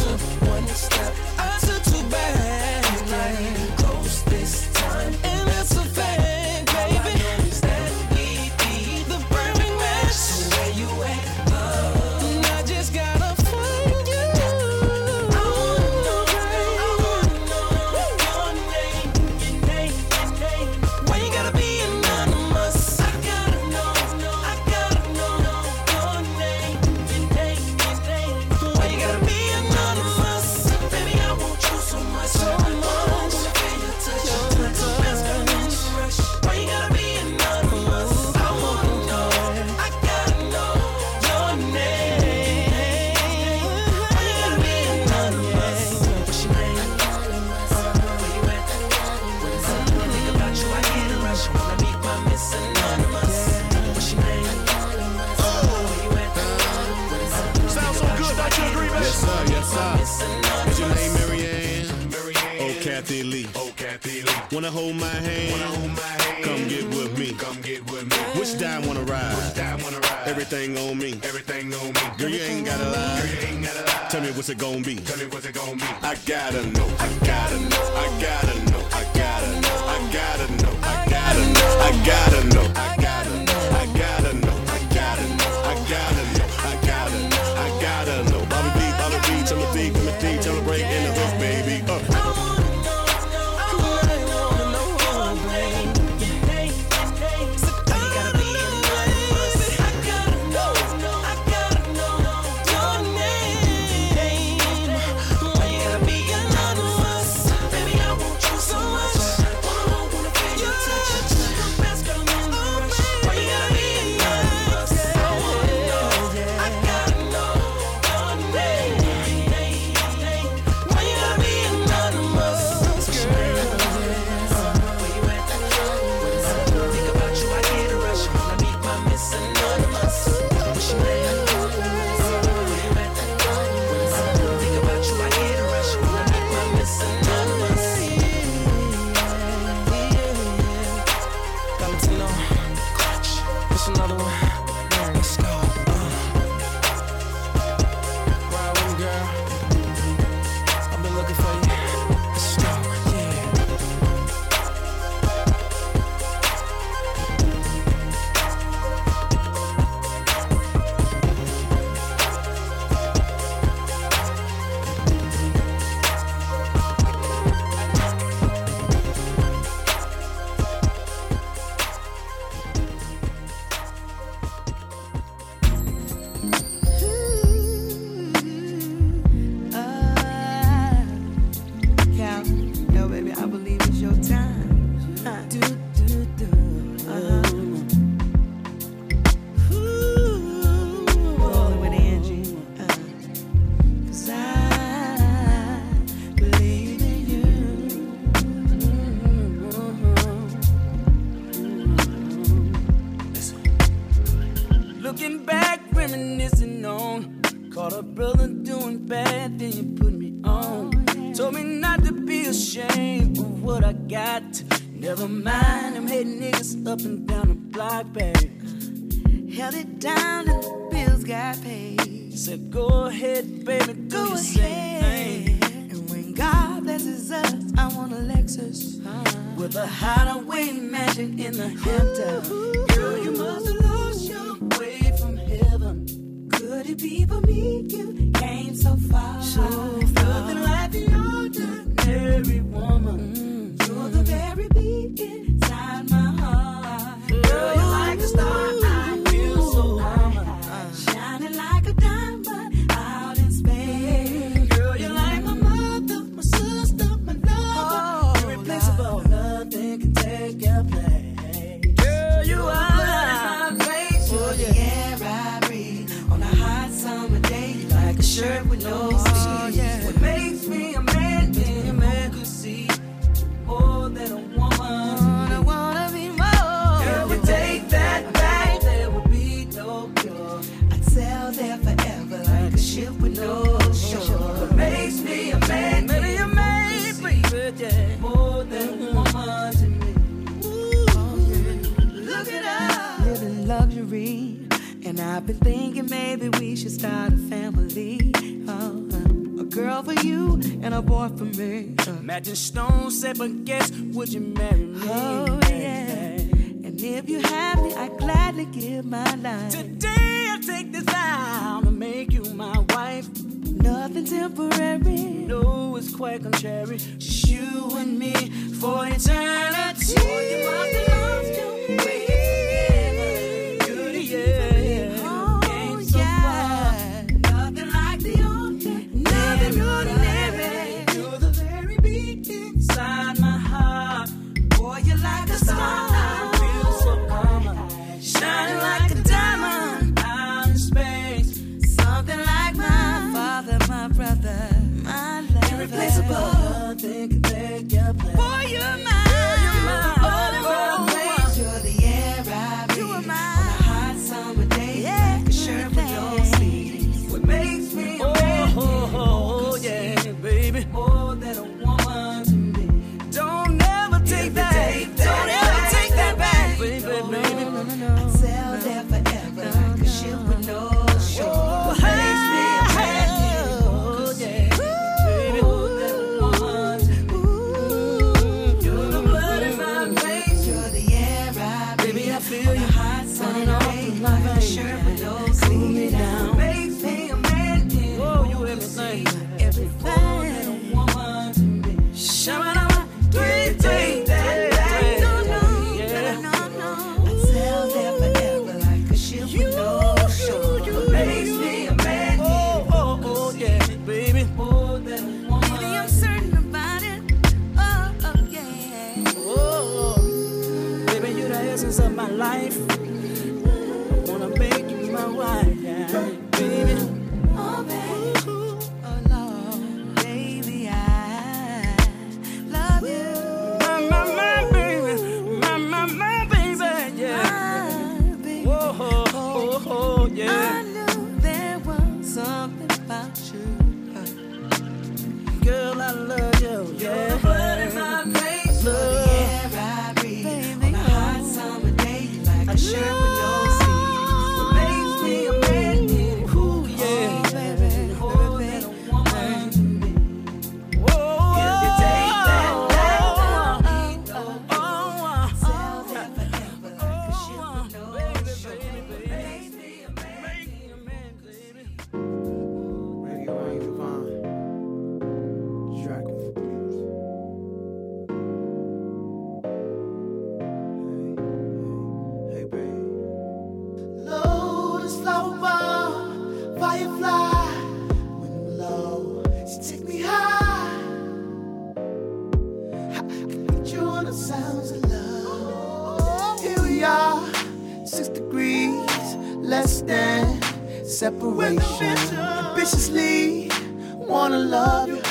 Speaker 26: Separation. Ambitiously, wanna love you,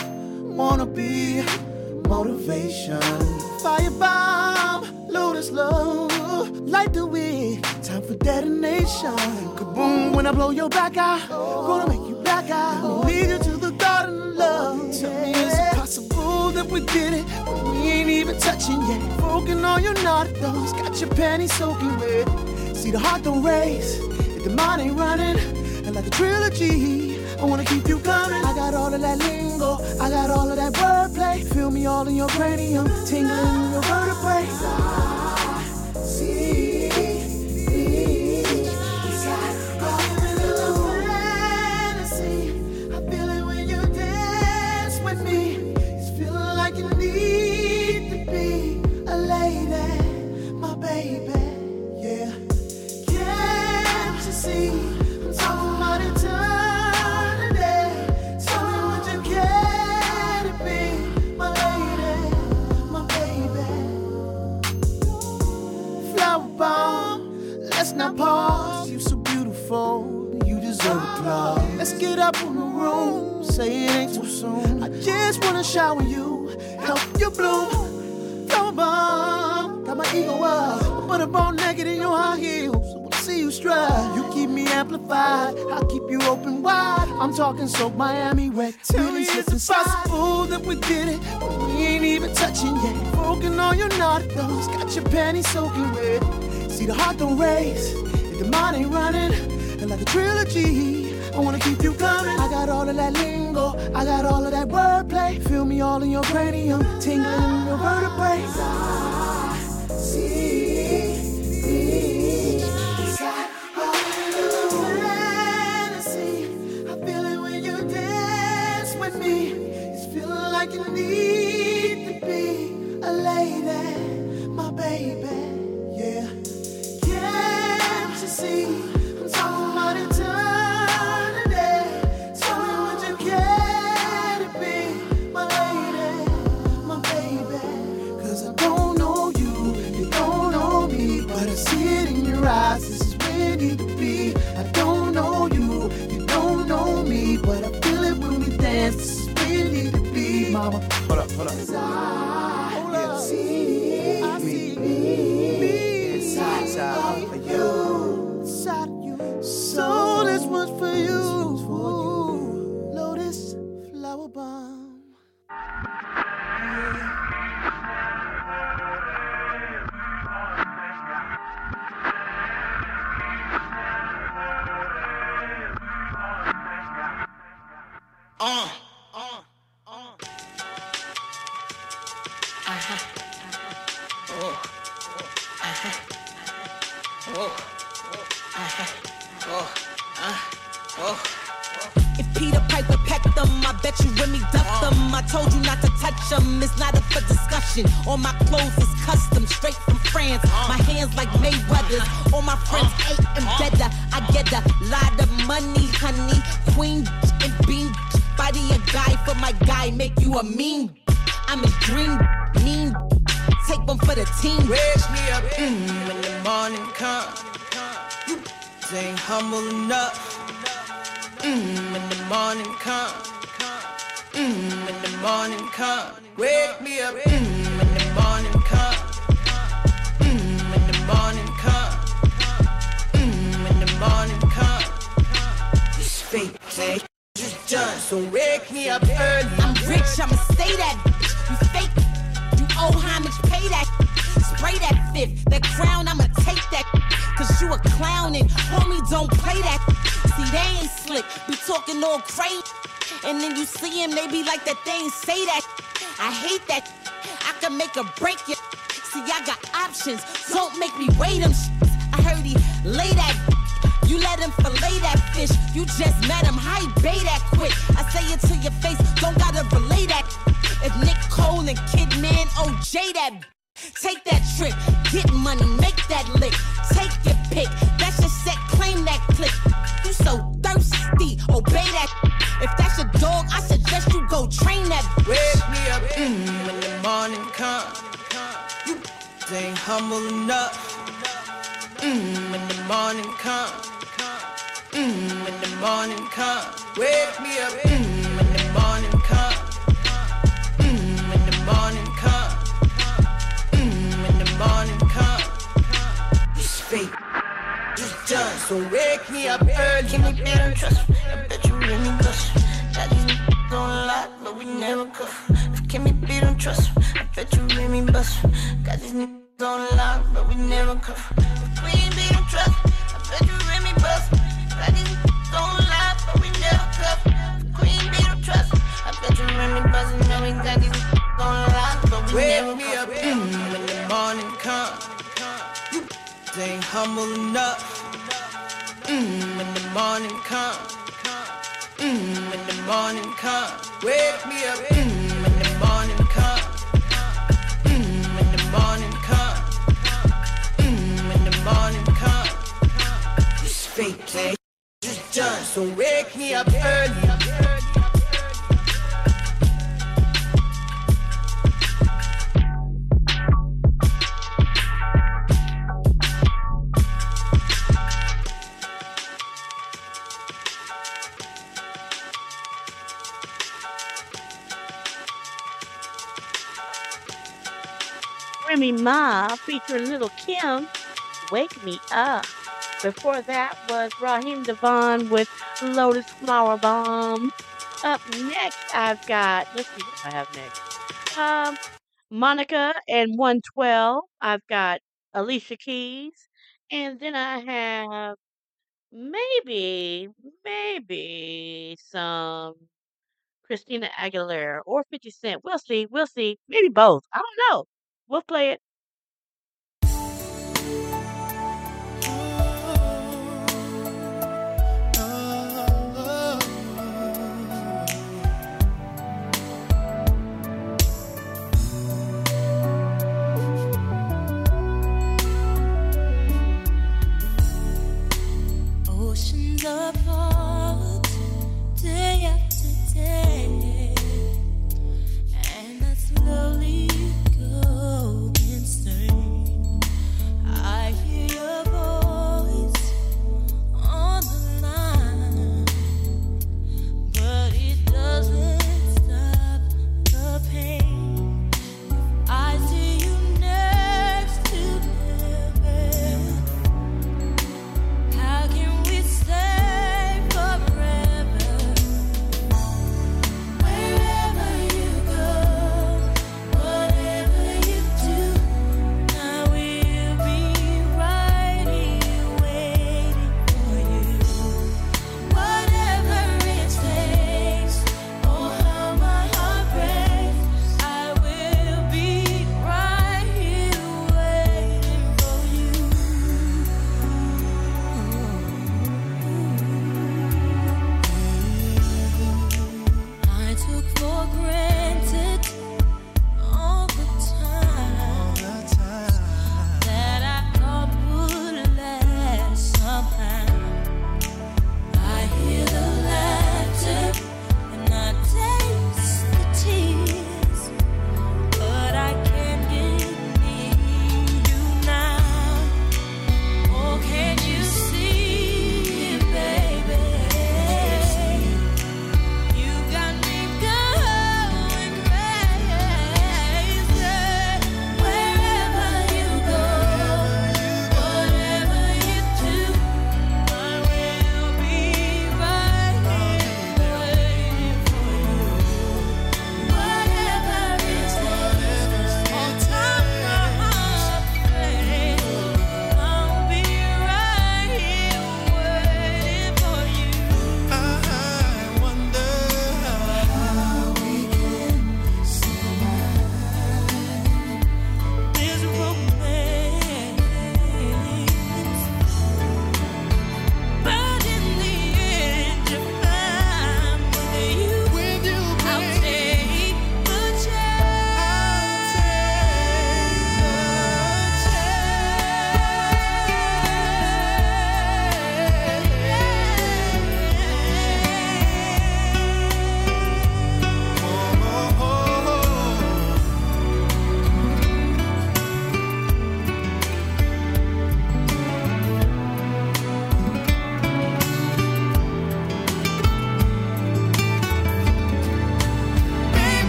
Speaker 26: wanna be motivation. Fire bomb, lotus love, light the way. For detonation. Kaboom, when I blow your back out, gonna make you black out. Lead you to the garden of love. Tell me, is it possible that we did it? We ain't even touching yet. Broken on your naughty thoughts, got your panties soaking wet. See, the heart don't race if the mind ain't running. And like a trilogy, I wanna keep you coming. I got all of that lingo, I got all of that wordplay. Feel me all in your cranium, tingling in your vertebrae. Say it ain't too soon. I just wanna shower you, help you bloom. Flower bomb, got my ego up, but I'm all naked in your high heels. Wanna see you stride, you keep me amplified. I'll keep you open wide. I'm talking so Miami wet. Tell me, is it possible that we did it? But we ain't even touching yet. Broken on your naughty got your panties soaking wet. See, the heart don't race if the mind ain't running. And like a trilogy, I wanna keep you coming. I got all of that lingo, I got all of that wordplay. Feel me all in your cranium, tingling in your vertebrae.
Speaker 27: Fashion. All my clothes is custom, straight from France. My hands like Mayweather's. All my friends ate and better. I get a lot of money, honey. Queen and bean. Body a guy for my guy, make you a mean. I'm a dream, mean. Take one for the team.
Speaker 21: Wake me up mm, when the morning comes. You ain't humble enough. Mm, when the morning comes. Mm, when the morning comes. Wake me up mm, when the morning comes. Mm, when the morning comes. Mm, when the morning comes. It's fake, say you done, so wake me up early.
Speaker 27: I'm rich, I'ma stay that. You fake, you owe homage, pay that. Spray that fifth, that crown, I'ma take that. Cause you a clown and homie don't play that. See, they ain't slick, be talking all crazy. And then you see him, they be like that, they ain't say that. I hate that. I can make or break you. See, I got options, don't make me weigh them. I heard he lay that. You let him fillet that fish. You just met him. How he bay that quick? I say it to your face. Don't gotta relay that. If Nicole and Kidman OJ that. Take that trip. Get money. Make that lick. Take your pick. That's your set. Claim that click. You so thirsty. Obey that. If that's your dog, I suggest you go train that.
Speaker 21: Wake me up mm, when the morning comes. You ain't humble enough. Mm, when the morning comes. Mm, when the morning comes. Wake me up mm, when the morning comes. Mm, when the morning comes. Morning comes. It's fake. Just done, so wake me up early.
Speaker 28: Give me better trust. I bet you really bust. Got these niggas on lock, but we never cuff. If Kimmy B don't trust, I bet you really bust. Got these niggas on lock, but we never cuff. If Queen B don't trust, I bet you really bust. Got these niggas on lock, but we never cuff. If Queen B don't trust, I bet you really bust. And we got these niggas on lock, but we
Speaker 21: Wake
Speaker 28: never
Speaker 21: me
Speaker 28: cuff.
Speaker 21: up mm, morning comes. You ain't humble enough. Mm, when the morning comes. Mm, when the morning comes. Wake me up mm, when the morning comes. Mm, when the morning comes. Mm, when the morning comes. It's fake, man. Just done, so wake me up early.
Speaker 6: Remy Ma featuring Lil' Kim, Wake Me Up. Before that was Raheem DeVaughn with Lotus Flower Bomb. Up next, I've got, let's see what I have next. Um, Monica and 112. I've got Alicia Keys. And then I have maybe, maybe some Christina Aguilera or 50 Cent. We'll see. We'll see. Maybe both. I don't know. We'll play it.
Speaker 8: Oceans apart,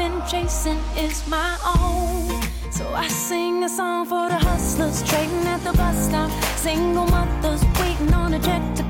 Speaker 8: been chasing is my own. So I sing a song for the hustlers trading at the bus stop. Single mothers waiting on a check to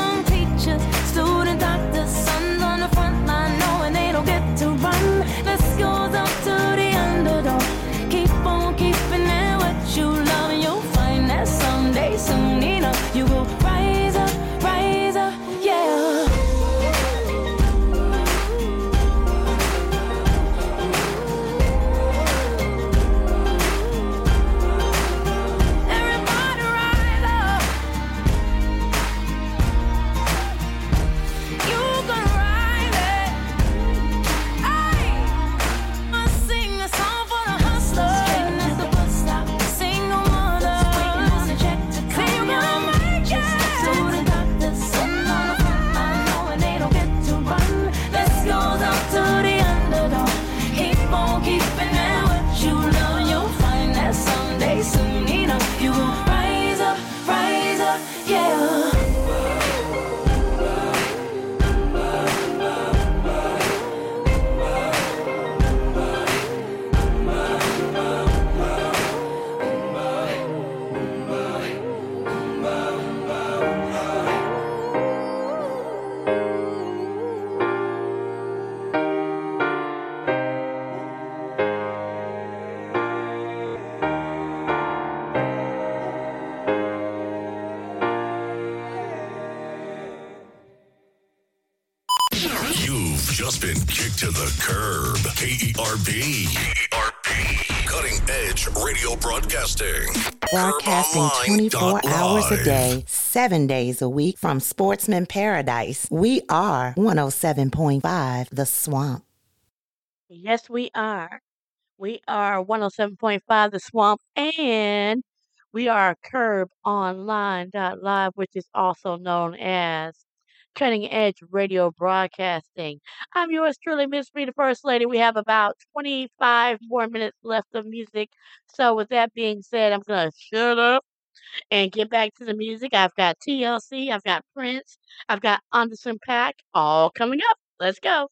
Speaker 1: The curb. KERB. KERB. Cutting edge radio broadcasting.
Speaker 14: Broadcasting 24 hours a day, seven days a week from Sportsman Paradise. We are 107.5 The Swamp.
Speaker 6: Yes, we are. We are 107.5 The Swamp and we are kerbonline.live, which is also known as Cutting Edge Radio Broadcasting. I'm yours truly, Miss the First Lady. We have about 25 more minutes left of music. So, with that being said, I'm going to shut up and get back to the music. I've got TLC, I've got Prince, I've got Anderson .Paak, all coming up. Let's go.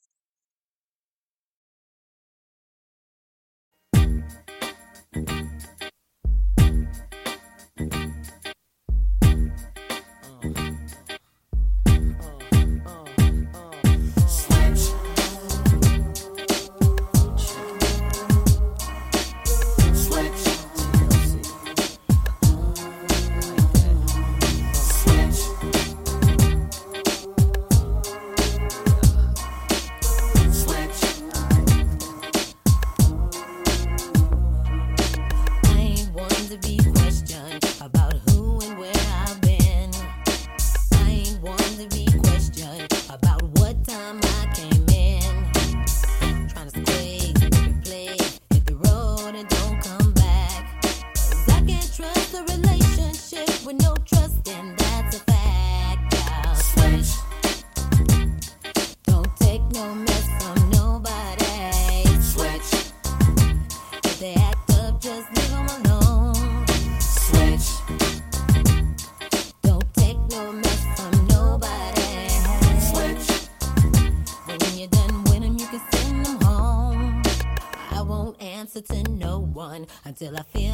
Speaker 29: Until I feel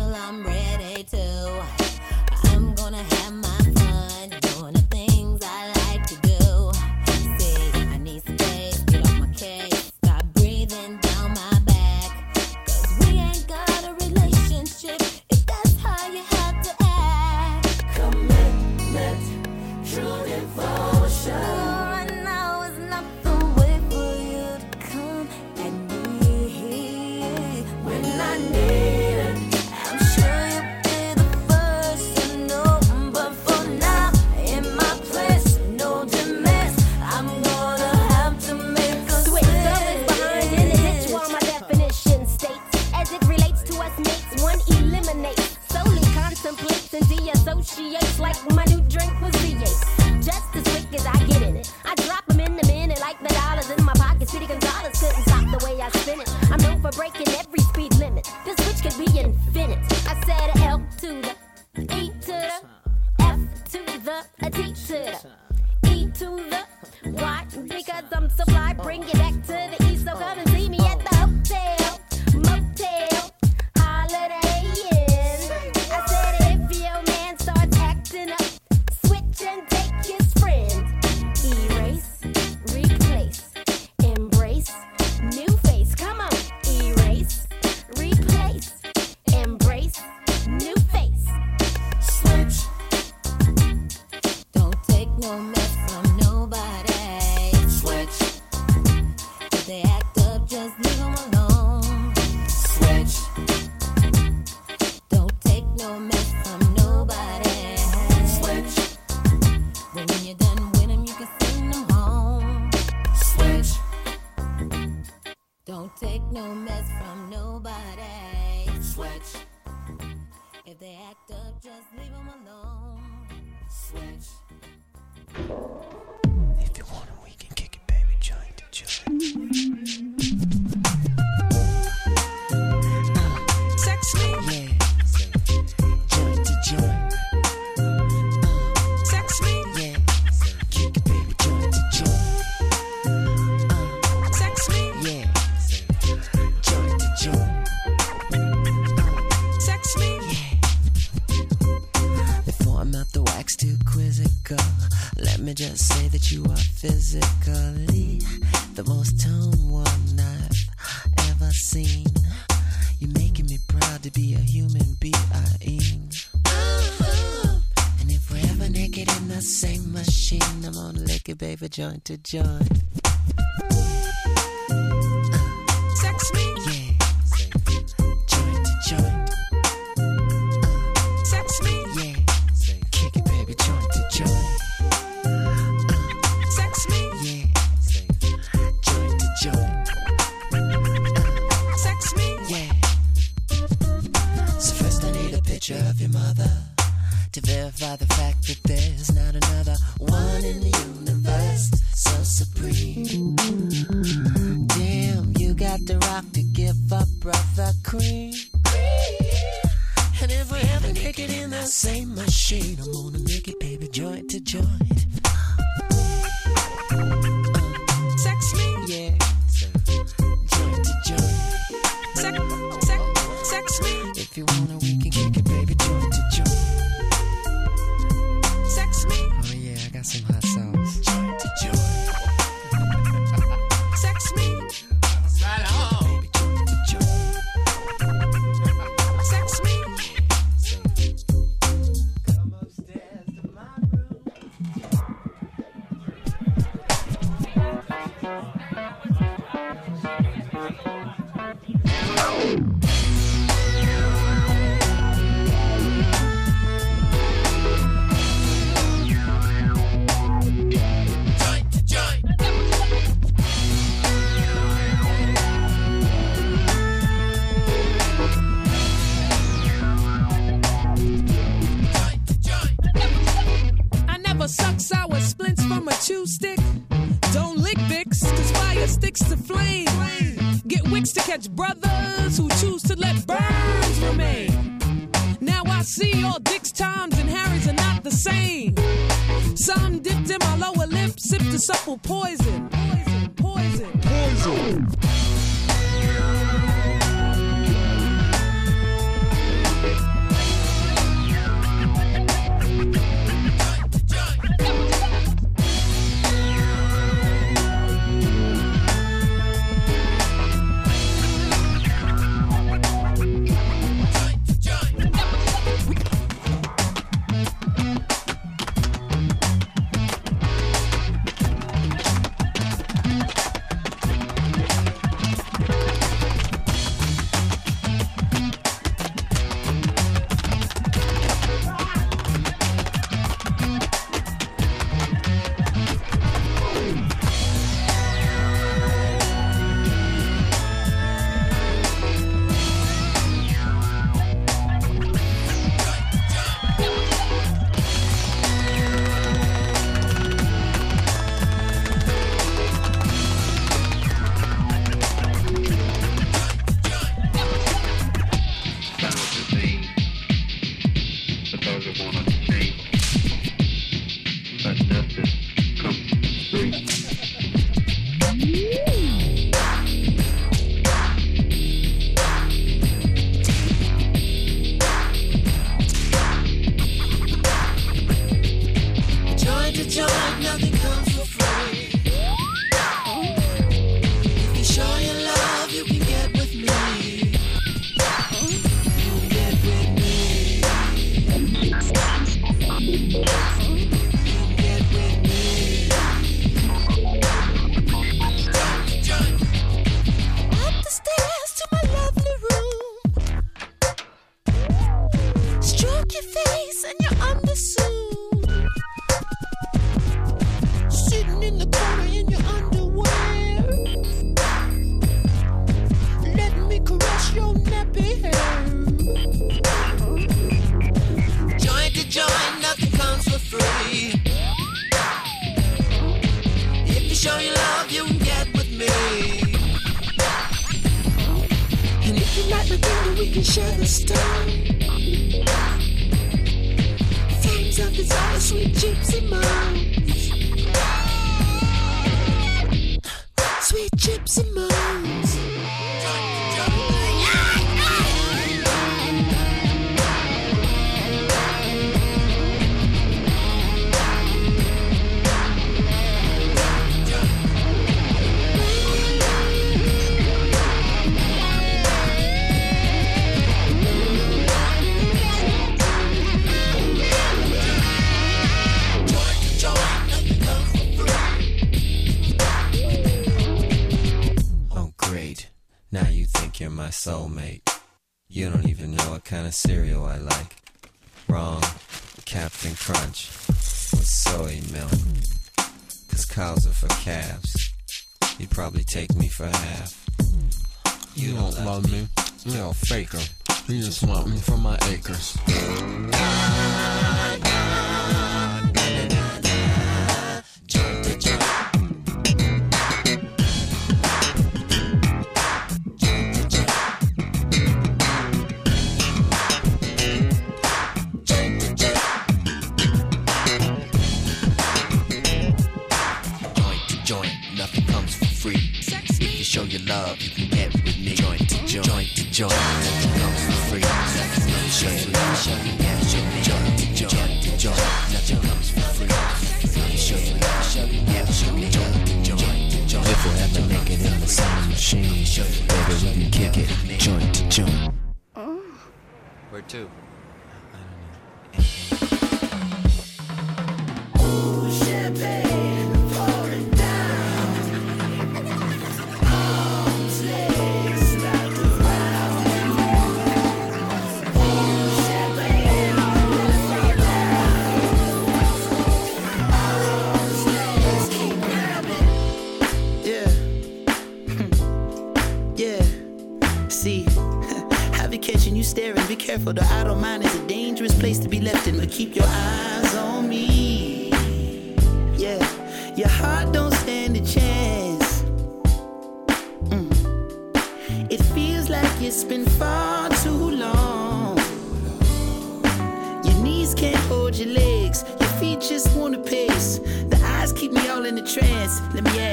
Speaker 11: joint to joint.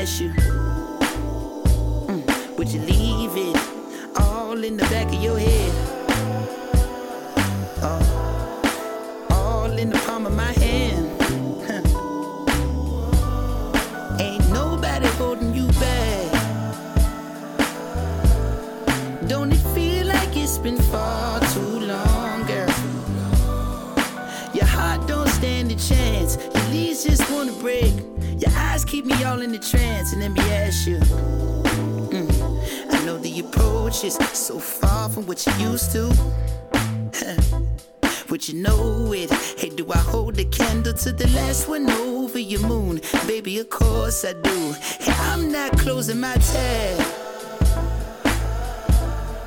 Speaker 11: Let you.
Speaker 30: mm,
Speaker 18: would you leave it all in the back of your head? Uh, all in the palm of my hand. Ain't nobody holding you back. Don't it feel like it's been far too long, girl? Your heart don't stand a chance. Your leaves just wanna break. Keep me all in a trance. And let me ask you. mm, I know the approach is so far from what you used to. Would you know it? Hey, do I hold the candle to the last one over your moon? Baby, of course I do. Hey, I'm not closing my tab.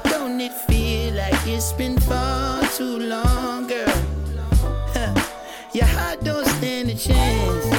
Speaker 18: Don't it feel like it's been far too long, girl? Huh. Your heart don't stand a chance.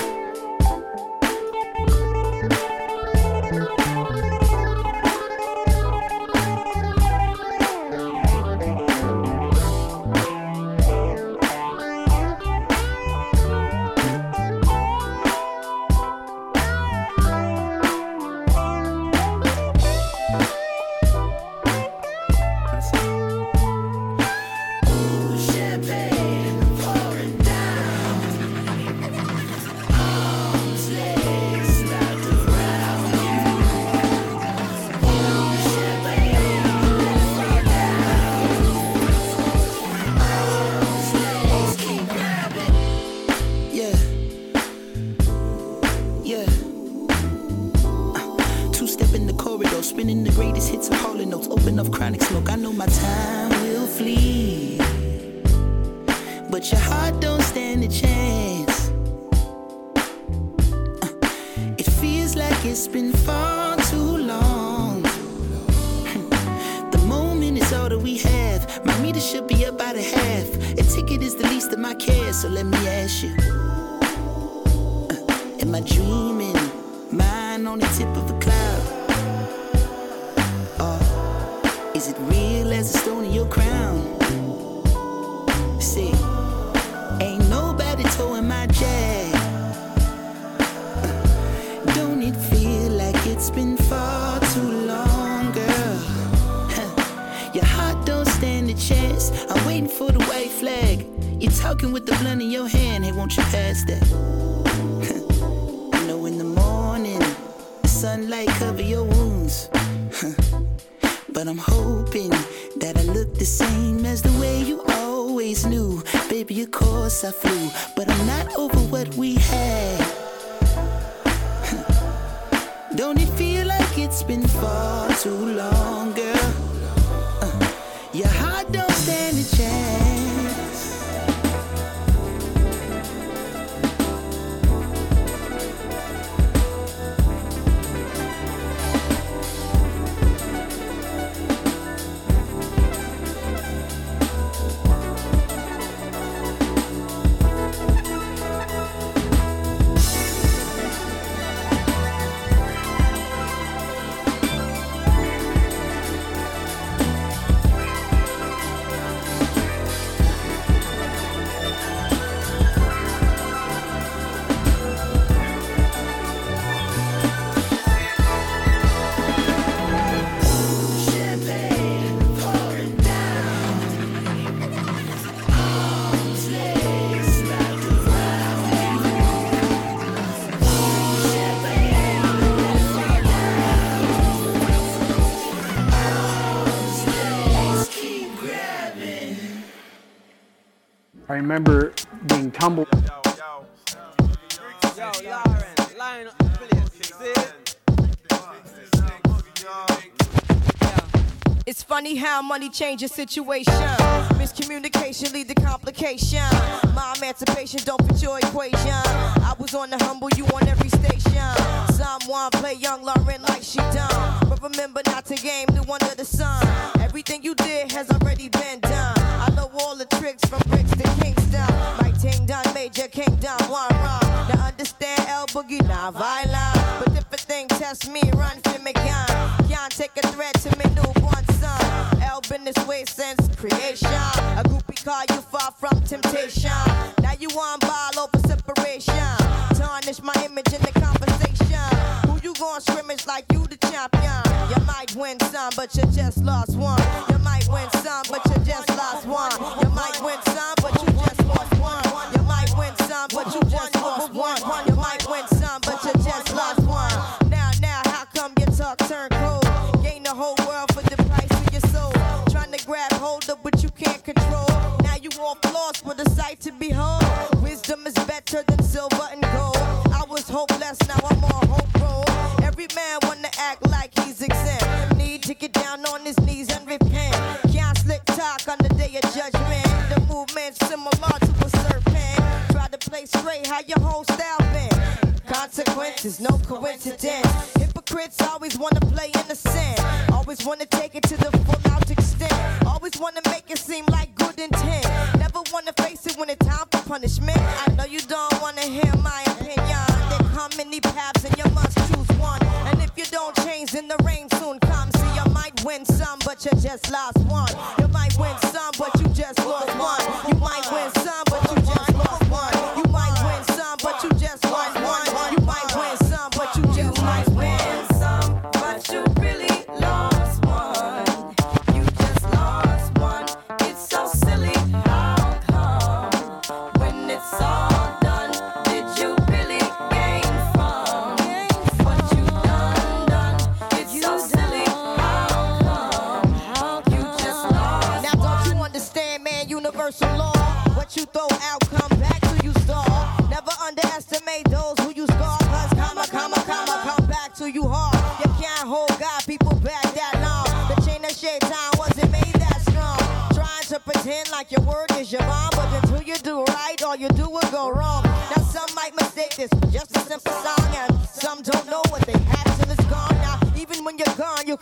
Speaker 31: Remember being tumbled.
Speaker 32: Yo, Lauryn, line up the place. See it?
Speaker 33: It's funny how money changes situation. Miscommunication lead to complication. My emancipation don't fit your equation. I was on the humble, you on every station. Someone play young Lauryn like she done. But remember not to game the one under the sun. Everything you did has already been done. All the tricks from bricks to Kingston. My ting done, major kingdom, one wrong. Now understand L Boogie, not violent. But if a thing test me, run for me, gun. Can't take a threat to me newborn son. L been this way since creation. A groupie call you far from temptation. Now you on ball over separation. Tarnish my image in the conversation. Who you gon' scrimmage like you the champion? You might win some, but you just lost one. You might win some, but to behold. Wisdom is better than silver and gold. I was hopeless, now I'm on hope roll. Every man wanna act like he's exempt. Need to get down on his knees and repent. Can't slick talk on the day of judgment. The movement's similar to a serpent. Try to play straight, how your whole style been. Consequences, no coincidence. Hypocrites always wanna play innocent. Always wanna take it to the full out extent. Always wanna make it seem like punishment. I know you don't wanna hear my opinion. There come many paths and you must choose one. And if you don't change, then the rain soon comes. See, you might win some, but you just lost one. You might win some, but you just lost one. You might win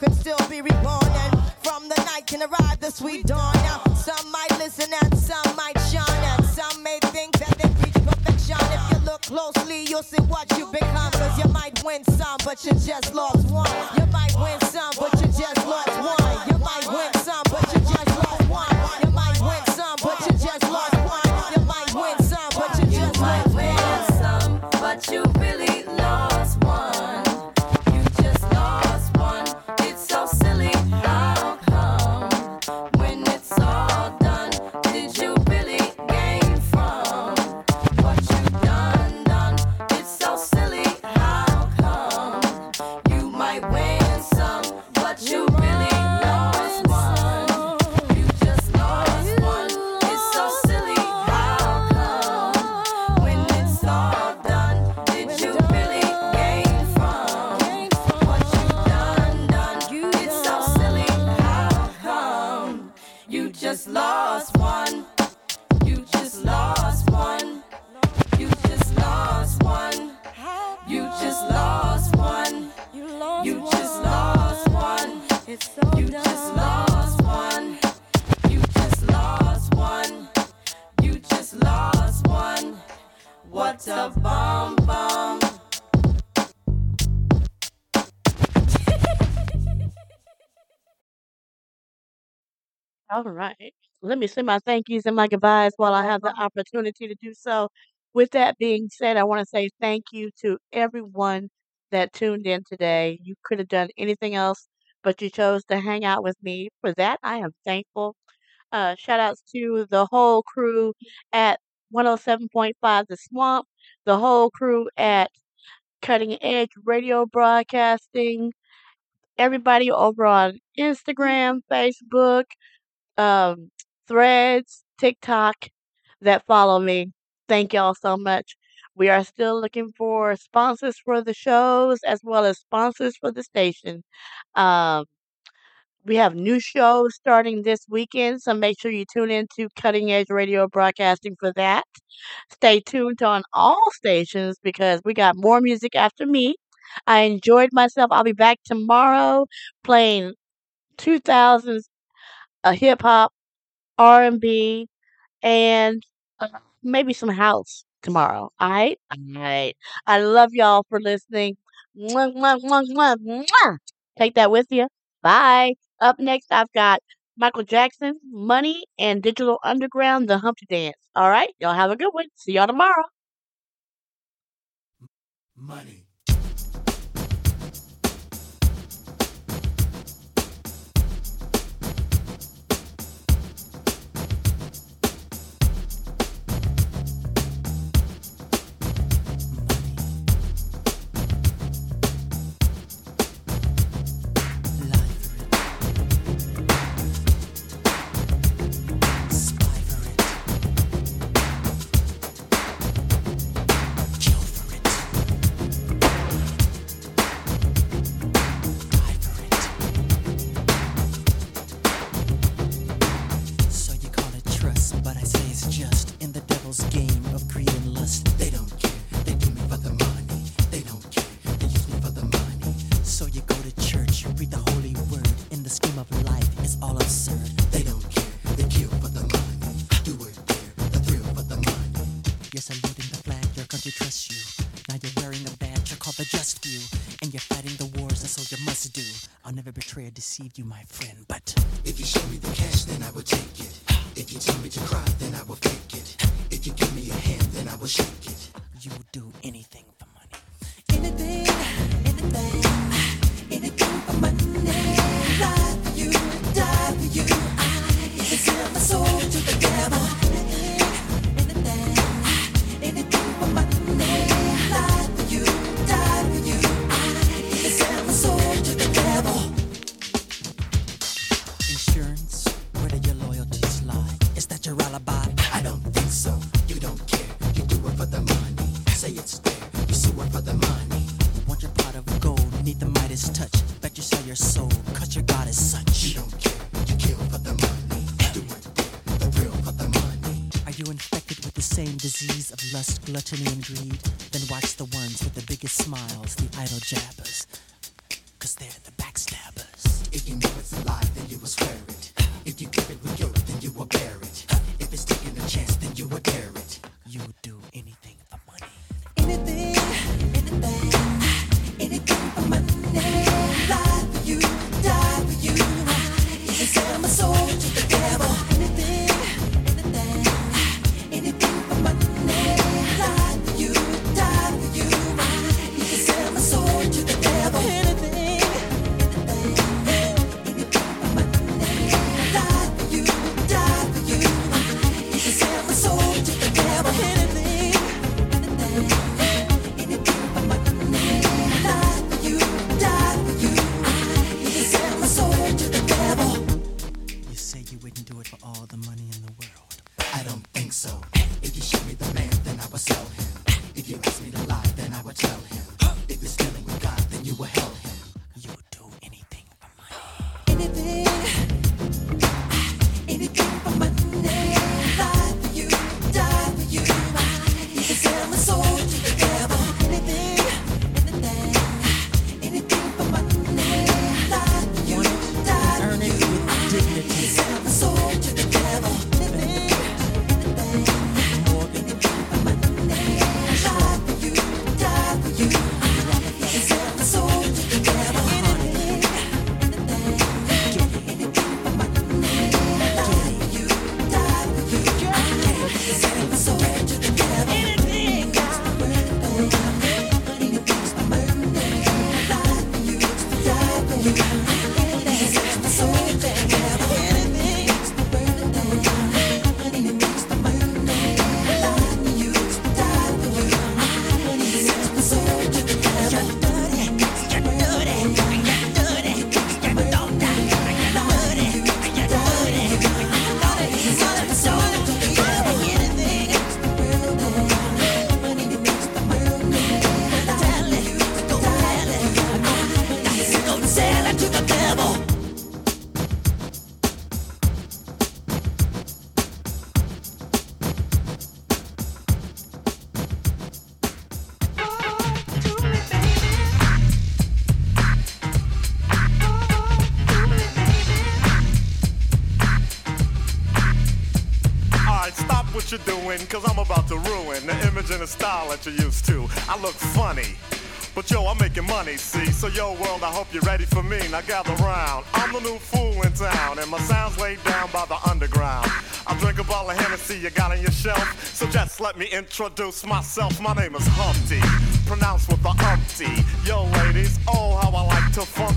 Speaker 33: you're still be reborn, and from the night can arrive the sweet dawn. Now some might listen and some might shine, and some may think that they reach perfection. If you look closely, you'll see what you become. Cause you might win some, but you just lost one. You All
Speaker 6: right. Let me say my thank yous and my goodbyes while I have the opportunity to do so. With that being said, I want to say thank you to everyone that tuned in today. You could have done anything else, but you chose to hang out with me. For that, I am thankful. Uh, shout outs to the whole crew at 107.5 The Swamp, the whole crew at Cutting Edge Radio Broadcasting, everybody over on Instagram, Facebook, um, Threads, TikTok that follow me. Thank y'all so much. We are still looking for sponsors for the shows as well as sponsors for the station. Um, we have new shows starting this weekend, so make sure you tune in to Cutting Edge Radio Broadcasting for that. Stay tuned on all stations because we got more music after me. I enjoyed myself. I'll be back tomorrow playing 2000s a hip hop, R and B, and uh, maybe some house tomorrow. All right, all right. I love y'all for listening. Take that with you. Bye. Up next, I've got Michael Jackson, Money, and Digital Underground, The Humpty Dance. All right, y'all have a good one. See y'all tomorrow.
Speaker 16: Money.
Speaker 30: Cause
Speaker 34: I'm about to ruin the image and the style that you're used to. I look funny. But yo, I'm making money, see? So yo, world, I hope you're ready for me. Now gather round. I'm the new fool in town, and my sound's laid down by the underground. I drink a bottle of Hennessy you got on your shelf. So just let me introduce myself. My name is Humpty, pronounced with the umpty. Yo, ladies, oh, how I like to funk.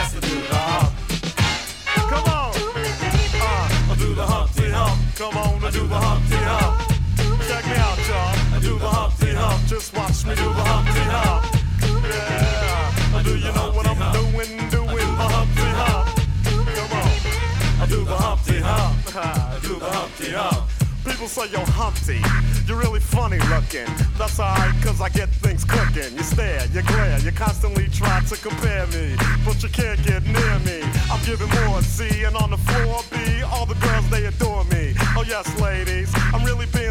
Speaker 34: Come on and do the Humpty Hump. Check me out, y'all. I do the Humpty Hump. Just watch me do the Humpty Hump. Yeah. Do you know what I'm doing? Doing the Humpty Hump. Come on. I do the Humpty Hump. I do the Humpty Hump. People say you're Humpty, you're really funny looking. That's alright, cause I get things cooking. You stare, you glare, you constantly try to compare me, but you can't get near me. I'm giving more C, and on the floor B, all the girls they adore me. Oh yes, ladies, I'm really being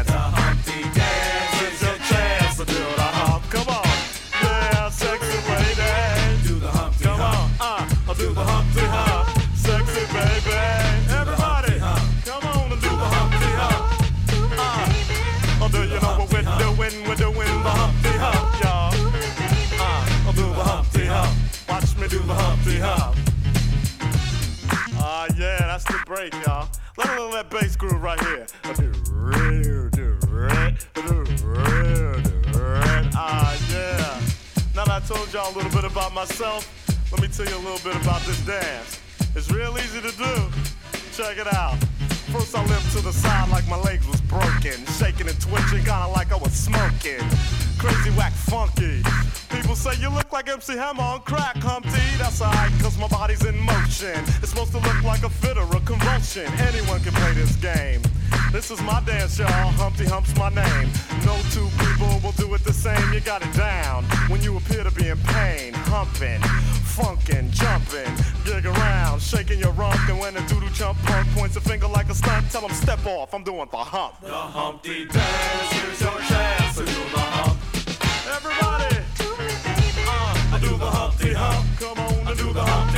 Speaker 34: The Humpty dance is your chance to do the hump. Come on. Yeah, sexy lady. Do the Humpty Come on, uh, I'll do the Humpty Hump. Sexy baby. Everybody, come on and do the Humpty Hump. Uh, oh, do you know what we're doing? We're doing the Humpty Hump, y'all. Uh, I'll do the Humpty Hump. Watch me do the Humpty Hump. Ah, yeah, that's the break, y'all. Let me know that bass groove right here. Red, red. Ah, yeah. Now that I told y'all a little bit about myself, let me tell you a little bit about this dance. It's real easy to do. Check it out. First I limped to the side like my legs was broken, shaking and twitching, kinda like I was smoking. Crazy whack funky. People say you look like MC Hammer on crack, Humpty. That's alright, cause my body's in motion. It's supposed to look like a fit or a convulsion. Anyone can play this game. This is my dance, y'all. Humpty Hump's my name. No two people will do it the same. You got it down when you appear to be in pain. Humping, funkin', jumping, gig around, shaking your rump. And when a doodle chump punk points a finger like a stunt, tell him step off. I'm doing the hump. The Humpty Dance.
Speaker 35: Here's your chance to do the hump.
Speaker 34: Everybody, do me, baby. Uh, I do the Humpty Hump. Come on, I do the hump.